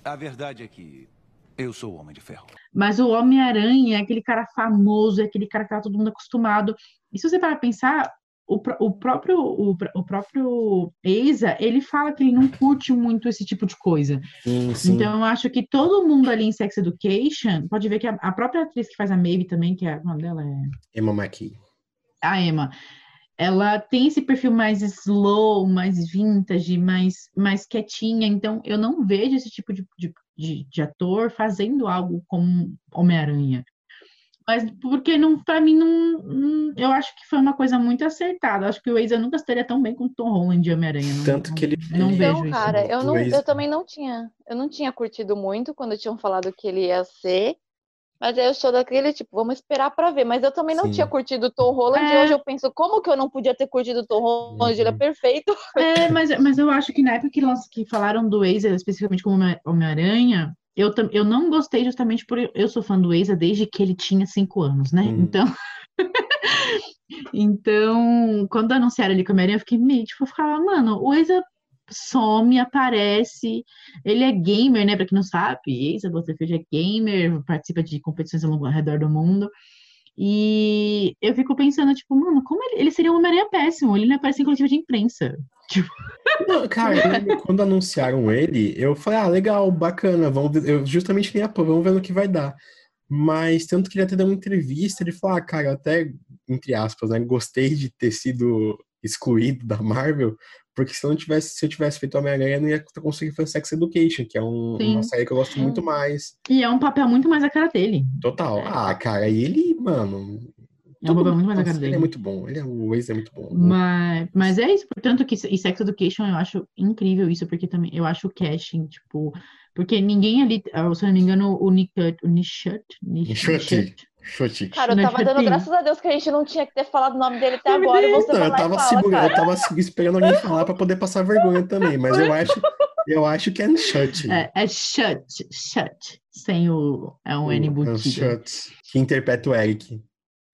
A verdade é que eu sou o Homem de Ferro. Mas o Homem-Aranha é aquele cara famoso, é aquele cara que tá todo mundo acostumado. E se você parar pra pensar, o, o próprio o, o próprio Eiza, ele fala que ele não curte muito esse tipo de coisa. Sim, sim. Então eu acho que todo mundo ali em Sex Education, pode ver que a, a própria atriz que faz a Maeve também, que é, o nome dela é Emma McKee. a Emma, ela tem esse perfil mais slow, mais vintage, mais, mais quietinha. Então, eu não vejo esse tipo de, de, de, de ator fazendo algo como Homem-Aranha. Mas porque não, para mim não, não- eu acho que foi uma coisa muito acertada. Acho que o Waze nunca estaria tão bem com o Tom Holland de Homem-Aranha. Não- Tanto não- que ele- não ele- vejo Então, isso. cara, eu, não, eu também não tinha. Eu não tinha curtido muito quando tinham falado que ele ia ser. Mas aí eu sou daquele tipo, vamos esperar pra ver. Mas eu também não Sim. tinha curtido o Tom Holland. E É. hoje eu penso, como que eu não podia ter curtido o Tom Holland? Ele é Uhum. perfeito. É, mas, mas eu acho que na época que, lanç- que falaram do Waze, especificamente como Homem- Homem-Aranha, eu, eu não gostei justamente por eu sou fã do Waze desde que ele tinha cinco anos, né? Uhum. Então, então, quando anunciaram ele como Homem-Aranha, eu fiquei meio, tipo, eu ficava, mano, o Waze some, aparece, ele é gamer, né? Pra quem não sabe, Asa Butterfield é gamer, participa de competições ao redor do mundo. E eu fico pensando, tipo, mano, como ele, ele seria um Homem-Aranha péssimo? Ele não aparece em coletiva de imprensa. Não, cara, quando anunciaram ele, eu falei, ah, legal, bacana, vamos ver, eu justamente nem apoio, vamos ver no que vai dar. Mas tanto que ele até deu uma entrevista, ele falou, ah, cara, eu até, entre aspas, né, gostei de ter sido excluído da Marvel, porque se eu não tivesse, se eu tivesse feito Homem-Aranha, eu não ia conseguir fazer Sex Education, que é um- uma série que eu gosto muito mais. E é um papel muito mais a cara dele. Total. Ah, cara, e ele, mano. É um papel muito mais a cara ele dele. é muito bom. Ele é, o Waze é muito bom. Mas, mas é isso, portanto, que e Sex Education eu acho incrível isso, porque também eu acho o casting, tipo, porque ninguém ali, ah, se eu não me engano, o Nick, o Nishut, Chute. Chute. Cara, eu tava dando graças a Deus que a gente não tinha que ter falado o nome dele até Nome agora. Dele. você Não, eu e tava fala, segurando, cara. eu tava esperando alguém falar pra poder passar vergonha também, mas eu acho, eu acho que é Chute. É, é Shut, Shut, sem o, é um N O- é embutido, Chute, que interpreta o Eric.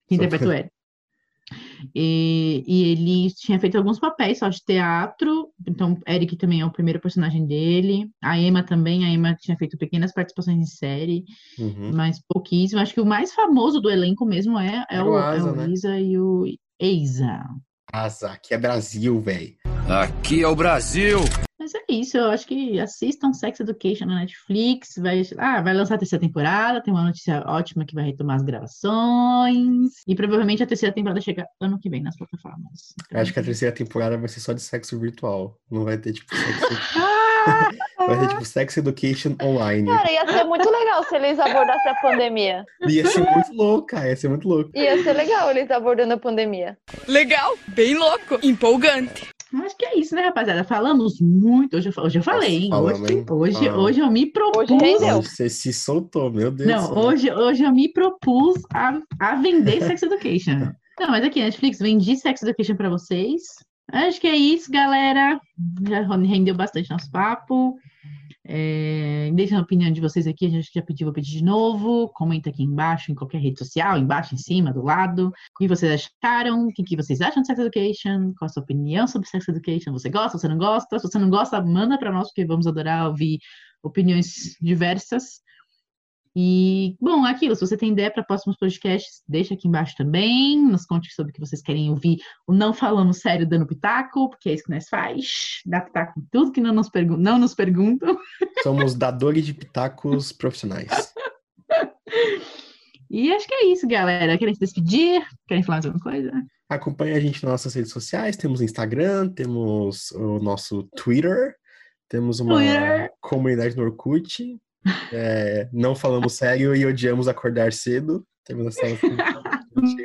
que interpreta o Eric. E, e ele tinha feito alguns papéis só de teatro, então Eric também é o primeiro personagem dele, a Emma também, a Emma tinha feito pequenas participações em série, Uhum. mas pouquíssimo. Acho que o mais famoso do elenco mesmo é, é, Era o, o é Asa, o né? Isa e o Eiza. Asa, que é Brasil, velho. Aqui é o Brasil! Mas é isso, eu acho que assistam Sex Education na Netflix. Vai, ah, vai lançar a terceira temporada, tem uma notícia ótima que vai retomar as gravações. E provavelmente a terceira temporada chega ano que vem nas plataformas. Então, Eu acho que a terceira temporada vai ser só de sexo virtual. Não vai ter, tipo, sexo... Ah! vai ter, tipo, Sex Education online. Cara, ia ser muito legal se eles abordassem a pandemia. Ia ser muito louco, cara. Ia ser muito louco. Ia ser legal eles abordando a pandemia. Legal, bem louco, empolgante. Acho que é isso, né, rapaziada? Falamos muito. Hoje eu, hoje eu falei, hein? falamos, Hoje, hein? hoje, hoje eu me propus. Hoje rendeu. Você se soltou, meu Deus. Não, hoje, hoje eu me propus a, a vender Sex Education. Não, mas aqui, Netflix, vendi Sex Education pra vocês. Acho que é isso, galera. Já rendeu bastante nosso papo. É, a opinião de vocês aqui, a gente já pediu, vou pedir de novo. Comenta aqui embaixo, em qualquer rede social, embaixo, em cima, do lado. O que vocês acharam? O que, vocês acham de Sex Education? Qual a sua opinião sobre Sex Education? Você gosta, você não gosta? Se você não gosta, manda pra nós, porque vamos adorar ouvir opiniões diversas. E, bom, aquilo, se você tem ideia para próximos podcasts, deixa aqui embaixo também. Nos conte sobre o que vocês querem ouvir. O Não Falamos Sério dando pitaco, porque é isso que nós faz. Dá pitaco em tudo que não nos, pergun não nos perguntam. Somos dadores de pitacos profissionais. E acho que é isso, galera. Querem se despedir? Querem falar mais alguma coisa? Acompanhe a gente nas nossas redes sociais. Temos Instagram, temos o nosso Twitter, temos uma Twitter. comunidade no Orkut. É, não falamos sério e odiamos acordar cedo. Temos essa.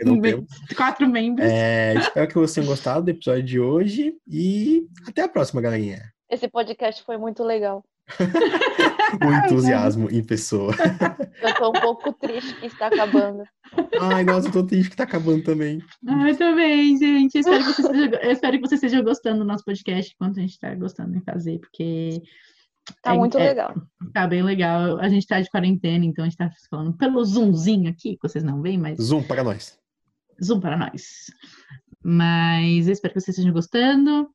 não temos. Quatro membros. É, espero que vocês tenham gostado do episódio de hoje e até a próxima, galerinha. Esse podcast foi muito legal. o entusiasmo em pessoa. Eu tô um pouco triste que está acabando. Ai, nossa, eu tô triste que tá acabando também. Ai, também, gente. Eu espero, que você esteja, eu espero que você esteja gostando do nosso podcast enquanto a gente tá gostando de fazer, porque. Tá é, muito é, legal. Tá bem legal. A gente tá de quarentena, então a gente tá falando pelo Zoomzinho aqui, que vocês não veem, mas. Zoom para nós. Zoom para nós. Mas eu espero que vocês estejam gostando.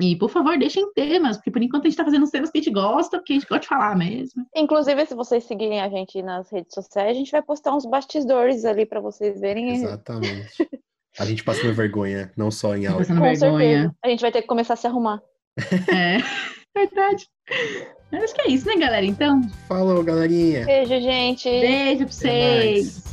E, por favor, deixem temas, porque por enquanto a gente tá fazendo os temas que a gente gosta, porque a gente gosta de falar mesmo. Inclusive, se vocês seguirem a gente nas redes sociais, a gente vai postar uns bastidores ali para vocês verem. Exatamente. A gente passa uma vergonha, não só em áudio. Passando Com vergonha. certeza. A gente vai ter que começar a se arrumar. É, verdade. Acho que é isso, né, galera? Então, Falou, galerinha. Beijo, gente. beijo pra vocês.